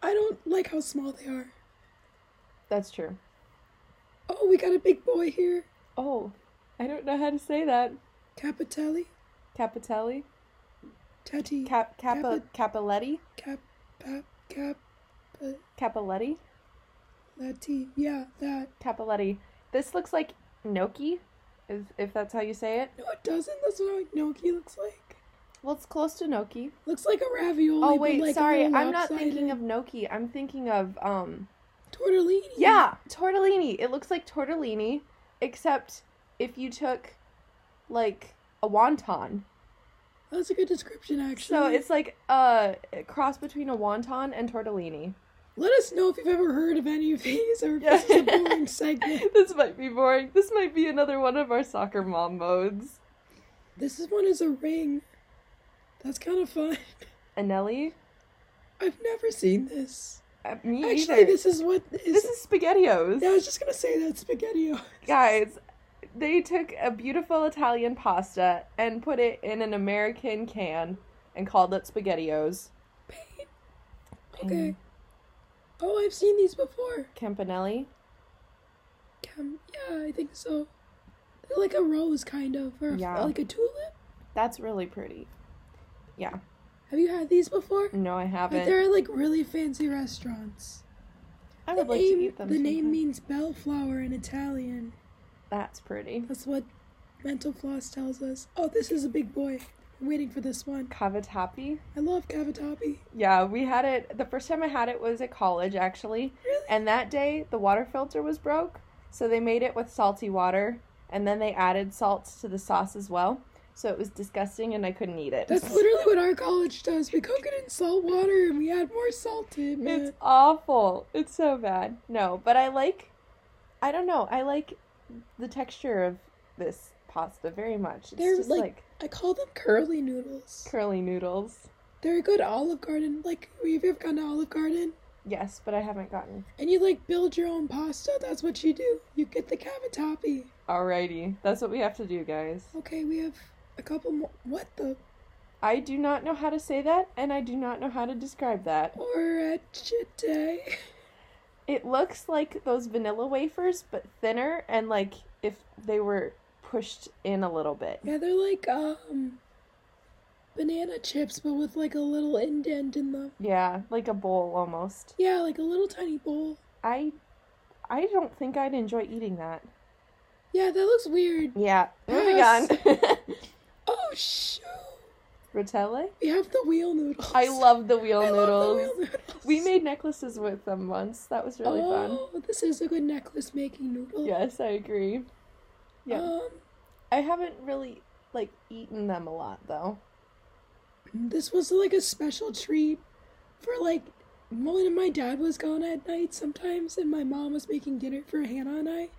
I don't like how small they are. That's true. Oh, we got a big boy here. Oh, I don't know how to say that. Capitelli? Capitelli? Tati. Cap Capa Capelletti? Cap. Cap. Cap. Capelletti? Lati. Yeah, that. Capelletti. This looks like gnocchi, if, if that's how you say it. No, it doesn't. That's what gnocchi looks like. Well, it's close to gnocchi. Looks like a ravioli. Oh wait, like, sorry, I'm not thinking of gnocchi. I'm thinking of um. tortellini. Yeah, tortellini. It looks like tortellini, except if you took, like, a wonton. That's a good description, actually. So it's like a cross between a wonton and tortellini. Let us know if you've ever heard of any of these, or if this is a boring segment. this might be boring. This might be another one of our soccer mom modes. This is one is a ring. That's kind of fun. Anelli? I've never seen this. Uh, me Actually, either. this is what is. This is SpaghettiOs. Yeah, I was just gonna say that SpaghettiOs. Guys, they took a beautiful Italian pasta and put it in an American can and called it SpaghettiOs. Pain. Okay. Oh, I've seen these before. Campanelli. Cam- yeah, I think so. like a rose, kind of, or Yeah. like a tulip. That's really pretty. Yeah. Have you had these before? No, I haven't. But they're like really fancy restaurants. I The would like name, to eat them. the name sometime. means bellflower in Italian. That's pretty. That's what Mental Floss tells us. Oh, this is a big boy. Waiting for this one. Cavatappi. I love cavatappi. Yeah, we had it. The first time I had it was at college, actually. Really? And that day, the water filter was broke, so they made it with salty water, and then they added salt to the sauce as well. So it was disgusting, and I couldn't eat it. That's literally what our college does. We cook it in salt water and we add more salt to it, man. It's awful. It's so bad. No, but I like. I don't know. I like the texture of this pasta very much. It's They're just like- like, I call them curly noodles. curly noodles. They're a good Olive Garden. Like, have you ever gone to Olive Garden? Yes, but I haven't gotten. And you like build your own pasta? That's what you do. You get the cavatappi. Alrighty, that's what we have to do, guys. Okay, we have a couple more. What the? I do not know how to say that, and I do not know how to describe that. Orecchiette. It looks like those vanilla wafers, but thinner, and like if they were pushed in a little bit. Yeah, they're like um banana chips, but with like a little indent in them. Yeah, like a bowl almost. Yeah, like a little tiny bowl. I, I don't think I'd enjoy eating that. Yeah, that looks weird. Yeah, moving on. Oh shoot! Rotelle? We have the wheel noodles. I love the wheel I noodles. love the wheel noodles. We made necklaces with them once. That was really fun. oh, this is a good necklace making noodle. Yes, I agree. Yeah. Um, I haven't really like eaten them a lot though. this was like a special treat for like when my dad was gone at night sometimes and my mom was making dinner for Hannah and I.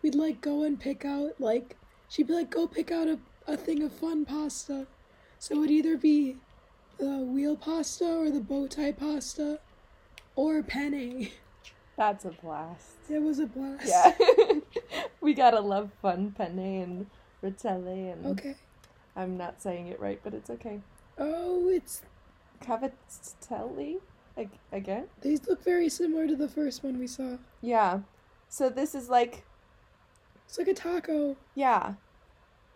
We'd like go and pick out like she'd be like, go pick out a, a thing of fun pasta. So it'd either be the wheel pasta or the bow tie pasta or penne. That's a blast. It was a blast. Yeah. we gotta love fun penne and rotelle and Okay. I'm not saying it right, but it's okay. Oh, it's Cavatelli? Ag- again? these look very similar to the first one we saw. Yeah. So this is like It's like a taco. yeah.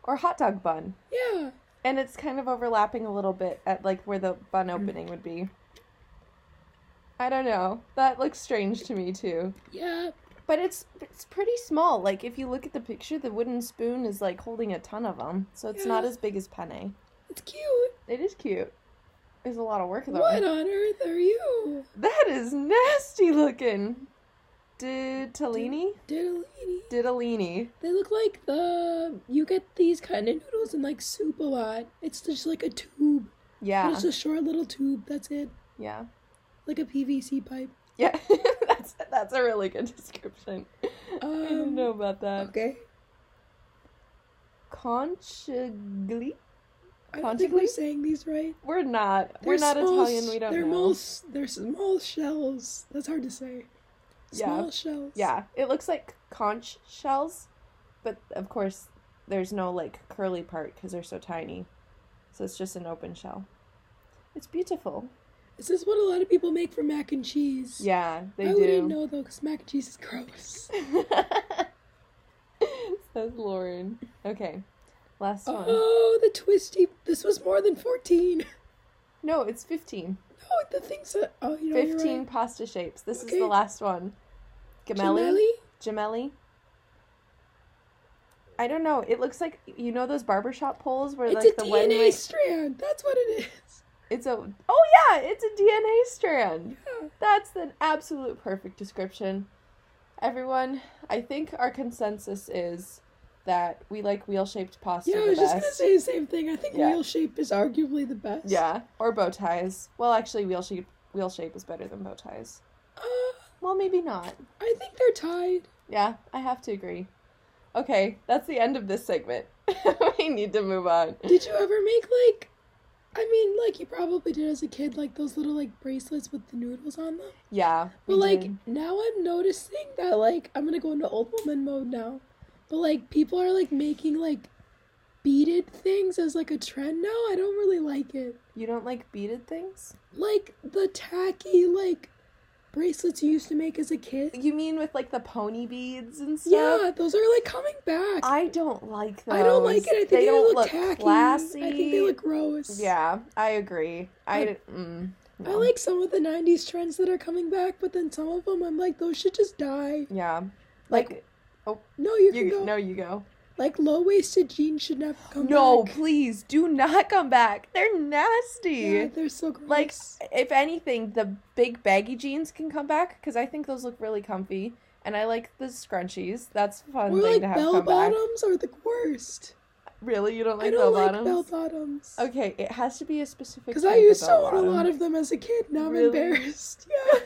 Or hot dog bun. Yeah. And it's kind of overlapping a little bit at like where the bun opening would be. I don't know. That looks strange to me too. Yeah. But it's it's pretty small. Like if you look at the picture, the wooden spoon is like holding a ton of them, so it's not Yeah. as big as penne. It's cute. It is cute. There's a lot of work though. What on earth are you? That is nasty looking. Ditalini? Diddlini. Ditalini. They look like the you get these kind of noodles in like soup a lot. It's just like a tube. But Yeah. it's a short little tube. That's it. Yeah. Like a PVC pipe. Yeah. that's that's a really good description. I didn't Um, know about that. Okay. Conchigli? I don't think we're saying these right. We're not. We're They're not small Italian. We don't they're know. Small, they're small shells. That's hard to say. Yeah. Small shells. Yeah, it looks like conch shells, but of course, there's no like curly part because they're so tiny. So it's just an open shell. It's beautiful. This is what a lot of people make for mac and cheese. Yeah, they I do. wouldn't know though, because mac and cheese is gross. Says Lauren. Okay, last one. Oh, the twisty. This was more than 14. No, it's 15. No, the things that. Oh, you know, 15 you're right. pasta shapes. This is the last one. Gemelli? Gemelli? I don't know. It looks like you know those barbershop poles where It's like the one DNA way strand. That's what it is. It's a oh yeah, it's a DNA strand. Yeah. That's an absolute perfect description. Everyone, I think our consensus is that we like wheel-shaped pasta Yeah, I was just gonna say the same thing. I think Yeah. wheel shape is arguably the best. Yeah, or bow ties. Well, actually, wheel shape wheel shape is better than bow ties. Uh, Well, maybe not. I think they're tied. Yeah, I have to agree. Okay, that's the end of this segment. we need to move on. Did you ever make like? I mean, like you probably did as a kid, like those little like bracelets with the noodles on them. Yeah, But like did. now, I'm noticing that like I'm gonna go into old woman mode now. But like people are like making like beaded things as like a trend now. I don't really like it. you don't like beaded things. Like the tacky like bracelets you used to make as a kid. You mean with like the pony beads and stuff? Yeah, those are like coming back. I don't like those. I don't like it. I think they they, don't look, tacky. classy. I think they look gross. Yeah, I agree. I, I- mm, I like some of the 90s trends that are coming back, but then some of them I'm like, those should just die. Yeah, Like, like No, you can you. go. No, you go. Like, low waisted jeans should never come No, back. No, please do not come back. They're nasty. Yeah, they're so gross. like, if anything, the big baggy jeans can come back because I think those look really comfy, and I like the scrunchies. That's fun or thing like to have bell come back. bottoms are the worst. Really, you don't like I don't bell like bottoms? bell bottoms. Okay, it has to be a specific. Because I used to own a lot of them as a kid. Now Really? I'm embarrassed. Yeah.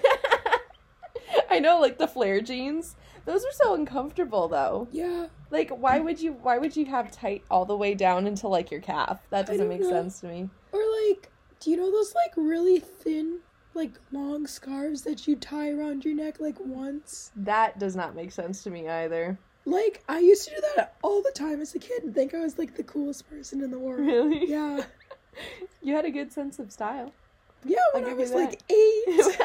I know, like the flare jeans. Those are so uncomfortable, though. Yeah. Like, why would you? Why would you have tight all the way down into like your calf? That doesn't make know. sense to me. Or like, do you know those like really thin, like long scarves that you tie around your neck like once? That does not make sense to me either. Like, I used to do that all the time as a kid and think I was like the coolest person in the world. Really? Yeah. You had a good sense of style. Yeah, when I'll I was like eight.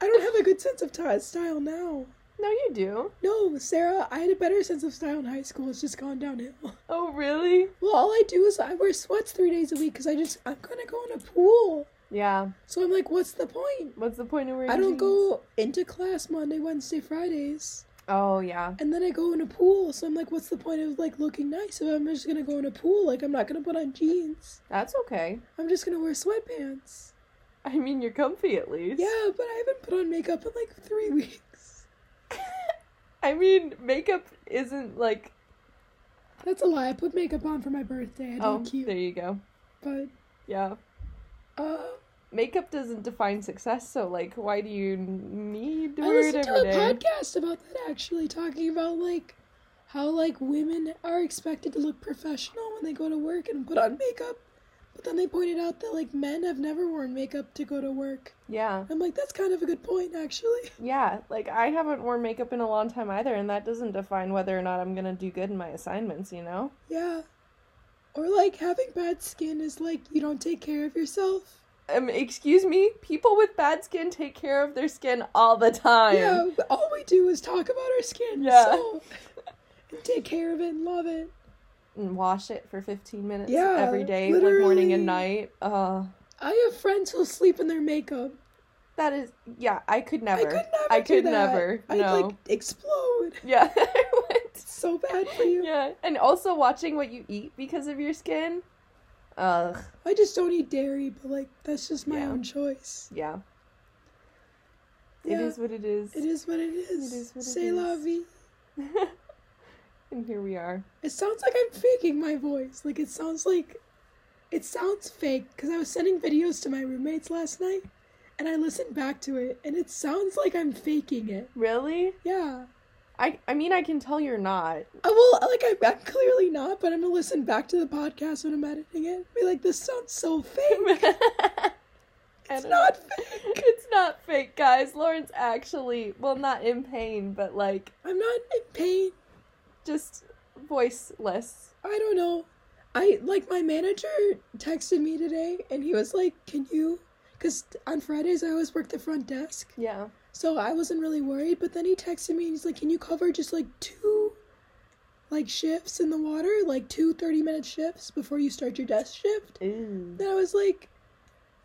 I don't have a good sense of ti style now. No, you do. No, Sarah, I had a better sense of style in high school. It's just gone downhill. Oh, really? Well, all I do is I wear sweats three days a week because I just, I'm gonna go in a pool. Yeah. So I'm like, what's the point? What's the point of wearing? I don't jeans? go into class Monday, Wednesday, Fridays. Oh yeah. And then I go in a pool. So I'm like, what's the point of like looking nice if I'm just gonna go in a pool? Like, I'm not gonna put on jeans. That's okay. I'm just gonna wear sweatpants. I mean, you're comfy at least. Yeah, but I haven't put on makeup in like three weeks. I mean, makeup isn't like. That's a lie. I put makeup on for my birthday. I Oh, look cute. there you go. But, Yeah. uh, Makeup doesn't define success, so like, why do you need to I listened to a day? podcast about that actually, talking about like how like women are expected to look professional when they go to work and put on makeup. But then they pointed out that like men have never worn makeup to go to work. Yeah. I'm like, that's kind of a good point actually. Yeah, like I haven't worn makeup in a long time either, and that doesn't define whether or not I'm gonna do good in my assignments, you know? Yeah. Or like having bad skin is like you don't take care of yourself. Um, excuse me? People with bad skin take care of their skin all the time. Yeah, all we do is talk about our skin. Yeah. So, and take care of it and love it. And wash it for 15 minutes Yeah, every day, like morning and night. Uh, I have friends who'll sleep in their makeup. that is, yeah, I could never. I could never. I could never. I'd no. like explode. Yeah. I would. It's so bad for you. yeah. And also watching what you eat because of your skin. Ugh. I just don't eat dairy, but like that's just my Yeah. own choice. Yeah. Yeah. It is what it is. It is what it is. is what it Say is. la vie. and here we are. It sounds like I'm faking my voice. Like it sounds like it sounds fake because I was sending videos to my roommates last night and I listened back to it and it sounds like I'm faking it. Really? Yeah. I I mean I can tell you're not. Uh, I will uh, like I'm, I'm clearly not, but I'm gonna listen back to the podcast when I'm editing it. Be like, this sounds so fake. It's don't fake. It's not fake, guys. Lauren's actually well not in pain, but like I'm not in pain. Just voiceless. I don't know. I like my manager texted me today and he was like, "Can you?" Because on Fridays I always work the front desk, Yeah. so I wasn't really worried. But then he texted me and he's like, "Can you cover just like two, like shifts in the water, like two 30 minute shifts before you start your desk shift?" Ooh. And I was like,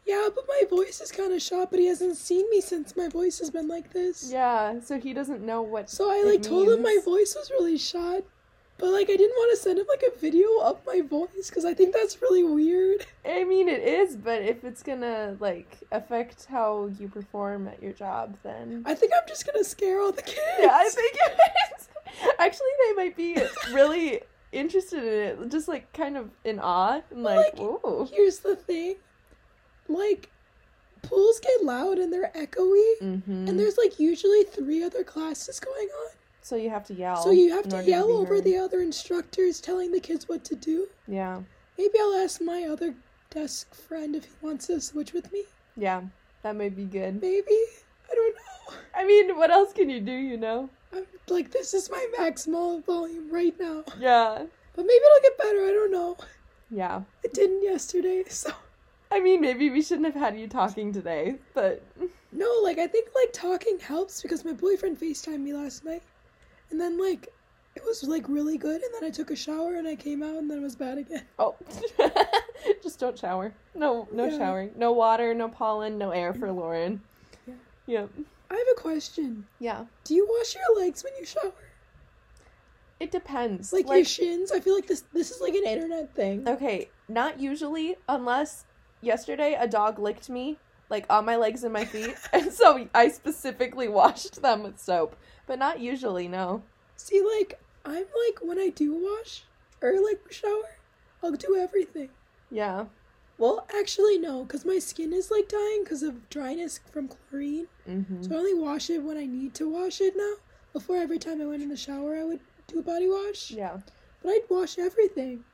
"Yeah, but my voice is kind of shot, but he hasn't seen me since my voice has been like this." Yeah, so he doesn't know what So I like told him my voice was really shot, but like I didn't want to send him like a video of my voice because I think that's really weird. I mean it is, but if it's gonna like affect how you perform at your job then I think I'm just gonna scare all the kids. Yeah, I think it is. Actually they might be really interested in it, just like kind of in awe and like, like, ooh. Here's the thing, like pools get loud and they're echoey, Mm-hmm. and there's like usually three other classes going on, So you have to yell. so you have to yell be over heard. the other instructors telling the kids what to do. Yeah. Maybe I'll ask my other desk friend if he wants to switch with me. Yeah. That might be good. Maybe I don't know. I mean, what else can you do, you know? I'm like, this is my maximal volume right now. Yeah. But maybe it'll get better. I don't know. Yeah. It didn't yesterday, so I mean, maybe we shouldn't have had you talking today, but No, like I think like talking helps because my boyfriend FaceTimed me last night. And then like it was like really good and then I took a shower and I came out and then it was bad again. oh, just don't shower. No, no Yeah. showering. No water, no pollen, no air for Lauren. Yeah. Yep. I have a question. Yeah. Do you wash your legs when you shower? It depends. Like, your shins? I feel like this this is like an internet thing. Okay, not usually, unless yesterday a dog licked me, like on my legs and my feet, and so I specifically washed them with soap. But not usually, no. See, like I'm like when I do wash or like shower, I'll do everything. Yeah. Well, actually no, because my skin is like dying because of dryness from chlorine. Mm-hmm. So I only wash it when I need to wash it now. Before every time I went in the shower, I would do a body wash. Yeah. But I'd wash everything.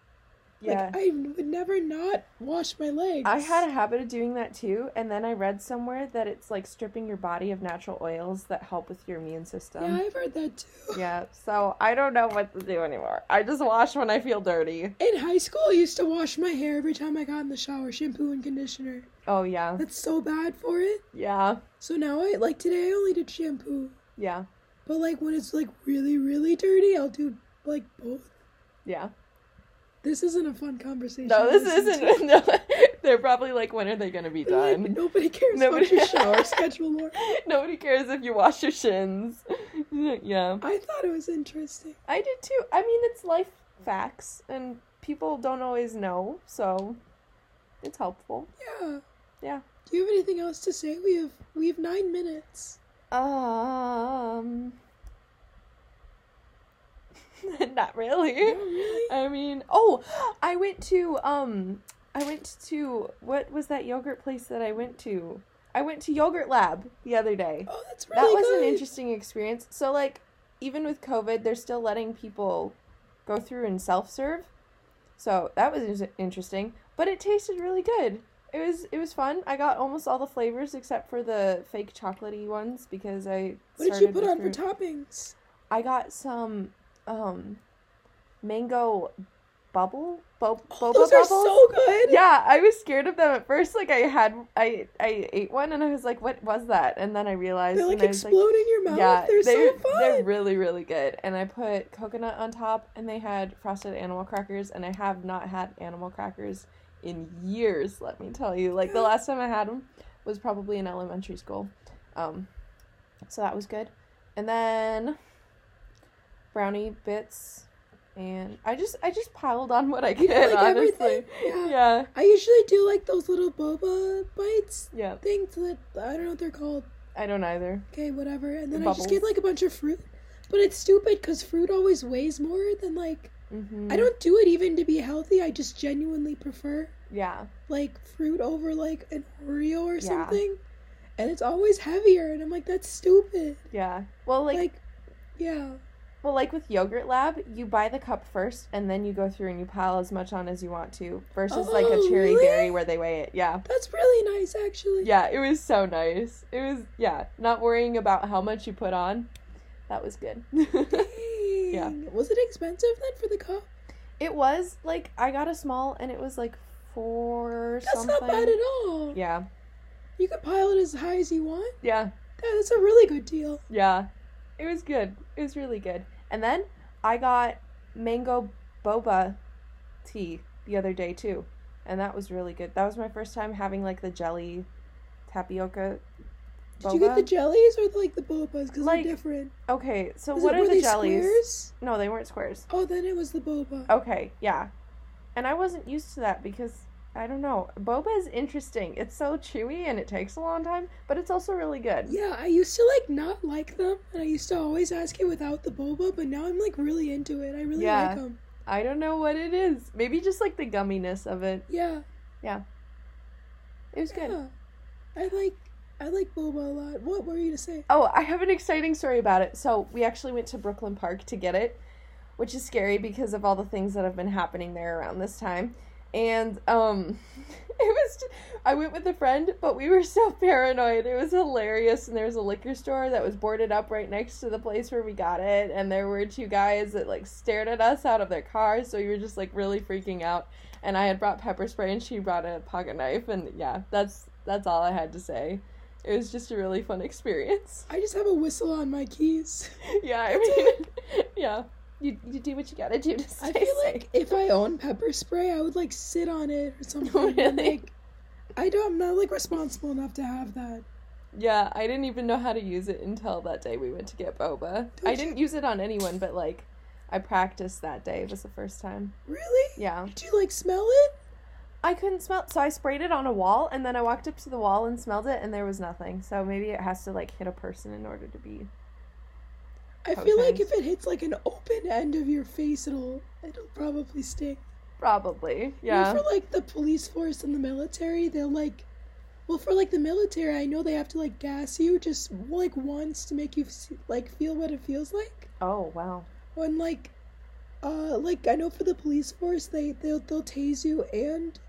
Yeah. Like I would never not wash my legs. I had a habit of doing that too, and then I read somewhere that it's like stripping your body of natural oils that help with your immune system. Yeah. I've heard that too. Yeah, so I don't know what to do anymore. I just wash when I feel dirty. In high school, I used to wash my hair every time I got in the shower, shampoo and conditioner. Oh yeah. That's so bad for it. Yeah. So now I like today I only did shampoo. Yeah. But like when it's like really really dirty, I'll do like both. Yeah. This isn't a fun conversation. No, this isn't. No, they're probably like, when are they gonna be Like, done? nobody cares Nobody- about your shower schedule. Or... Nobody cares if you wash your shins. yeah. I thought it was interesting. I did too. I mean, it's life facts, and people don't always know, so it's helpful. Yeah. Yeah. Do you have anything else to say? We have we have nine minutes. Um. Not really. No, really? I mean, oh, I went to um, I went to what was that yogurt place that I went to? I went to Yogurt Lab the other day. Oh, that's really that was good. an interesting experience. So like, even with COVID, they're still letting people go through and self serve. So that was interesting, but it tasted really good. It was it was fun. I got almost all the flavors except for the fake chocolatey ones because I. What did you put on for toppings? I got some um mango bubble bo- boba Those are bubbles. so good. yeah, I was scared of them at first. Like I had I I ate one and I was like, "What was that?" And then I realized, they're like and I was explode in your mouth. yeah, they're, they're so fun. they're really really good. And I put coconut on top, and they had frosted animal crackers, and I have not had animal crackers in years. Let me tell you, like the last time I had them was probably in elementary school. Um, so that was good, and then brownie bits, and I just I just piled on what I could. like honestly, everything. Yeah. yeah, I usually do like those little boba bites yeah. things that I don't know what they're called. I don't either. Okay, whatever. And then I Bubbles. just get like a bunch of fruit. But it's stupid because fruit always weighs more than like. hmm I don't do it even to be healthy. I just genuinely prefer Yeah, like fruit over like an Oreo or Yeah. something. And it's always heavier. And I'm like, that's stupid. yeah. Well, like Like, yeah. Well, like with Yogurt Lab, you buy the cup first and then you go through and you pile as much on as you want to versus like a Oh, cherry really? berry where they weigh it. Yeah. That's really nice, actually. Yeah, it was so nice. It was, yeah, not worrying about how much you put on. That was good. Yeah. Was it expensive then for the cup? it was like, I got a small and it was like four That's something. not bad at all. Yeah. You can pile it as high as you want. Yeah. Yeah, that's a really good deal. Yeah. It was good. It was really good. And then I got mango boba tea the other day too. And that was really good. That was my first time having like the jelly tapioca Did you get the jellies or like the bobas? Because Like, they're different. Okay, so what it, are the they jellies? squares? No, they weren't squares. Oh, then it was the boba. Okay, yeah. And I wasn't used to that because I don't know. Boba is interesting. It's so chewy and it takes a long time, but it's also really good. Yeah, I used to like not like them, and I used to always ask it without the boba, but now I'm like really into it. I really Yeah. like them. I don't know what it is. Maybe just like the gumminess of it. Yeah, Yeah. It was good. I like I like boba a lot. What were you to say? Oh, I have an exciting story about it. So, we actually went to Brooklyn Park to get it, which is scary because of all the things that have been happening there around this time. And um, it was. Just, I went with a friend, but we were so paranoid. It was hilarious, and there was a liquor store that was boarded up right next to the place where we got it, and there were two guys that like stared at us out of their cars, so we were just like really freaking out. And I had brought pepper spray, and she brought a pocket knife, and yeah, that's that's all I had to say. It was just a really fun experience. I just have a whistle on my keys. Yeah, I mean, yeah. You, you do what you gotta do to stay I feel safe. like if I own pepper spray, I would like sit on it or something. Really? Like, I don't. I'm not like responsible enough to have that. Yeah, I didn't even know how to use it until that day we went to get boba. Don't I didn't use it on anyone, but like, I practiced that day. It was the first time. Really? Yeah. Do you like smell it? I couldn't smell so I sprayed it on a wall, and then I walked up to the wall and smelled it, and there was nothing. So maybe it has to like hit a person in order to be. I feel like if it hits like an open end of your face, it'll it'll probably sting. Probably. Yeah. for like the police force and the military, they'll like, well, for like the military, I know they have to like gas you just like once to make you like feel what it feels like. Oh wow. When like, uh, like I know for the police force, they they'll they'll tase you and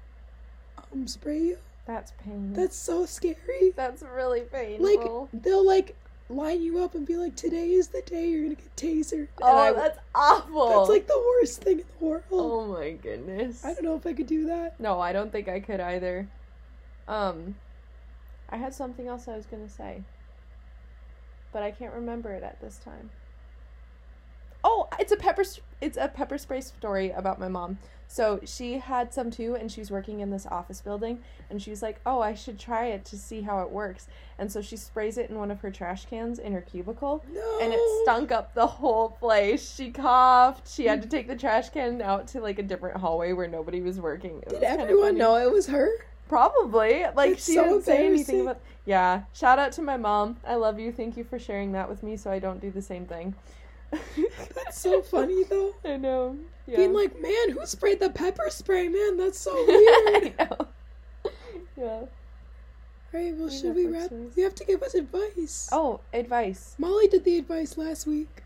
um spray you. That's pain. That's so scary. that's really painful. Like they'll like line you up and be like, today is the day you're gonna get tasered. And oh, I- that's awful. that's like the worst thing in the world. Oh my goodness. I don't know if I could do that. No, I don't think I could either. Um, I had something else I was gonna say, but I can't remember it at this time. Oh, it's a pepper. It's a pepper spray story about my mom. So she had some too, and she's working in this office building, and she was like, "Oh, I should try it to see how it works." And so she sprays it in one of her trash cans in her cubicle, No. and it stunk up the whole place. She coughed. She had to mm. take the trash can out to like a different hallway where nobody was working. It Did was everyone know it was her? Probably. Like That's she so didn't say anything about. Yeah. Shout out to my mom. I love you. Thank you for sharing that with me, so I don't do the same thing. That's so funny though. I know. Yeah. Being like, man, who sprayed the pepper spray? Man, that's so weird. I know. Yeah. Alright, well, I should we wrap? You have to give us advice. Oh, advice. Molly did the advice last week.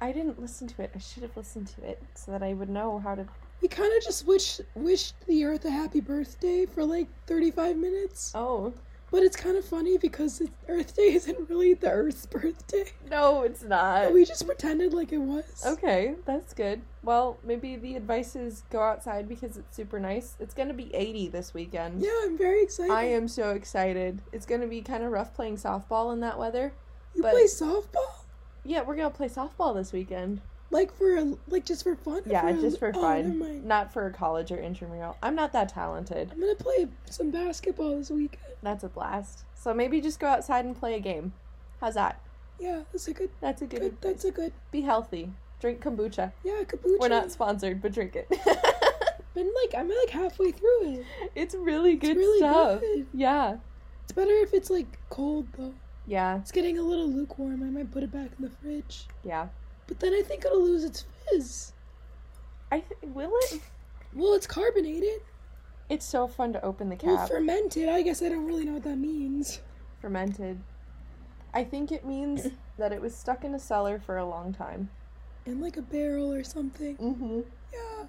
I didn't listen to it. I should have listened to it so that I would know how to. We kind of just wish, wished the Earth a happy birthday for like 35 minutes. Oh But it's kind of funny because it's, Earth Day isn't really the Earth's birthday. no, it's not. we just pretended like it was. Okay, that's good. Well, maybe the advice is go outside because it's super nice. It's gonna be 80 this weekend. Yeah, I'm very excited. I am so excited. It's gonna be kind of rough playing softball in that weather. You play softball? Yeah, we're gonna play softball this weekend. Like for a, like just for fun? Yeah, a- just for oh, fun, mind. not for college or intramural. I'm not that talented. I'm gonna play some basketball this weekend. That's a blast. So maybe just go outside and play a game. How's that? Yeah, that's a good, That's a good. good. That's a good. Be healthy. Drink kombucha. Yeah, kombucha. We're not sponsored, but drink it. Been like I'm like halfway through it. it's really good really stuff. good. Yeah. It's better if it's like cold though. Yeah. It's getting a little lukewarm. I might put it back in the fridge. Yeah. But then I think it'll lose its fizz. I th- will it? Well, it's carbonated. It's so fun to open the cap. Well, fermented. I guess I don't really know what that means. Fermented. I think it means that it was stuck in a cellar for a long time. In like a barrel or something. Mm-hmm. Yeah.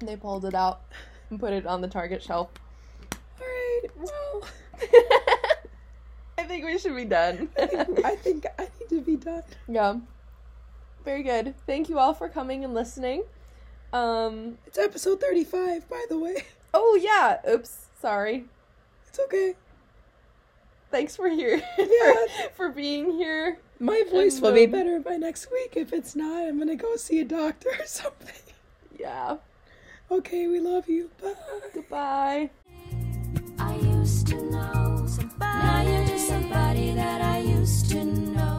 They pulled it out and put it on the Target shelf. Alright. Well, I think we should be done. I think, I think I need to be done. yeah. Very good. Thank you all for coming and listening. Um. It's episode 35, by the way. Oh yeah. Oops. Sorry. It's okay. Thanks for here. Yeah. for, for being here. My voice will be um, better by next week. If it's not, I'm gonna go see a doctor or something. Yeah. Okay, we love you. Bye. Goodbye. I used to know somebody. Now you're just somebody that I used to know.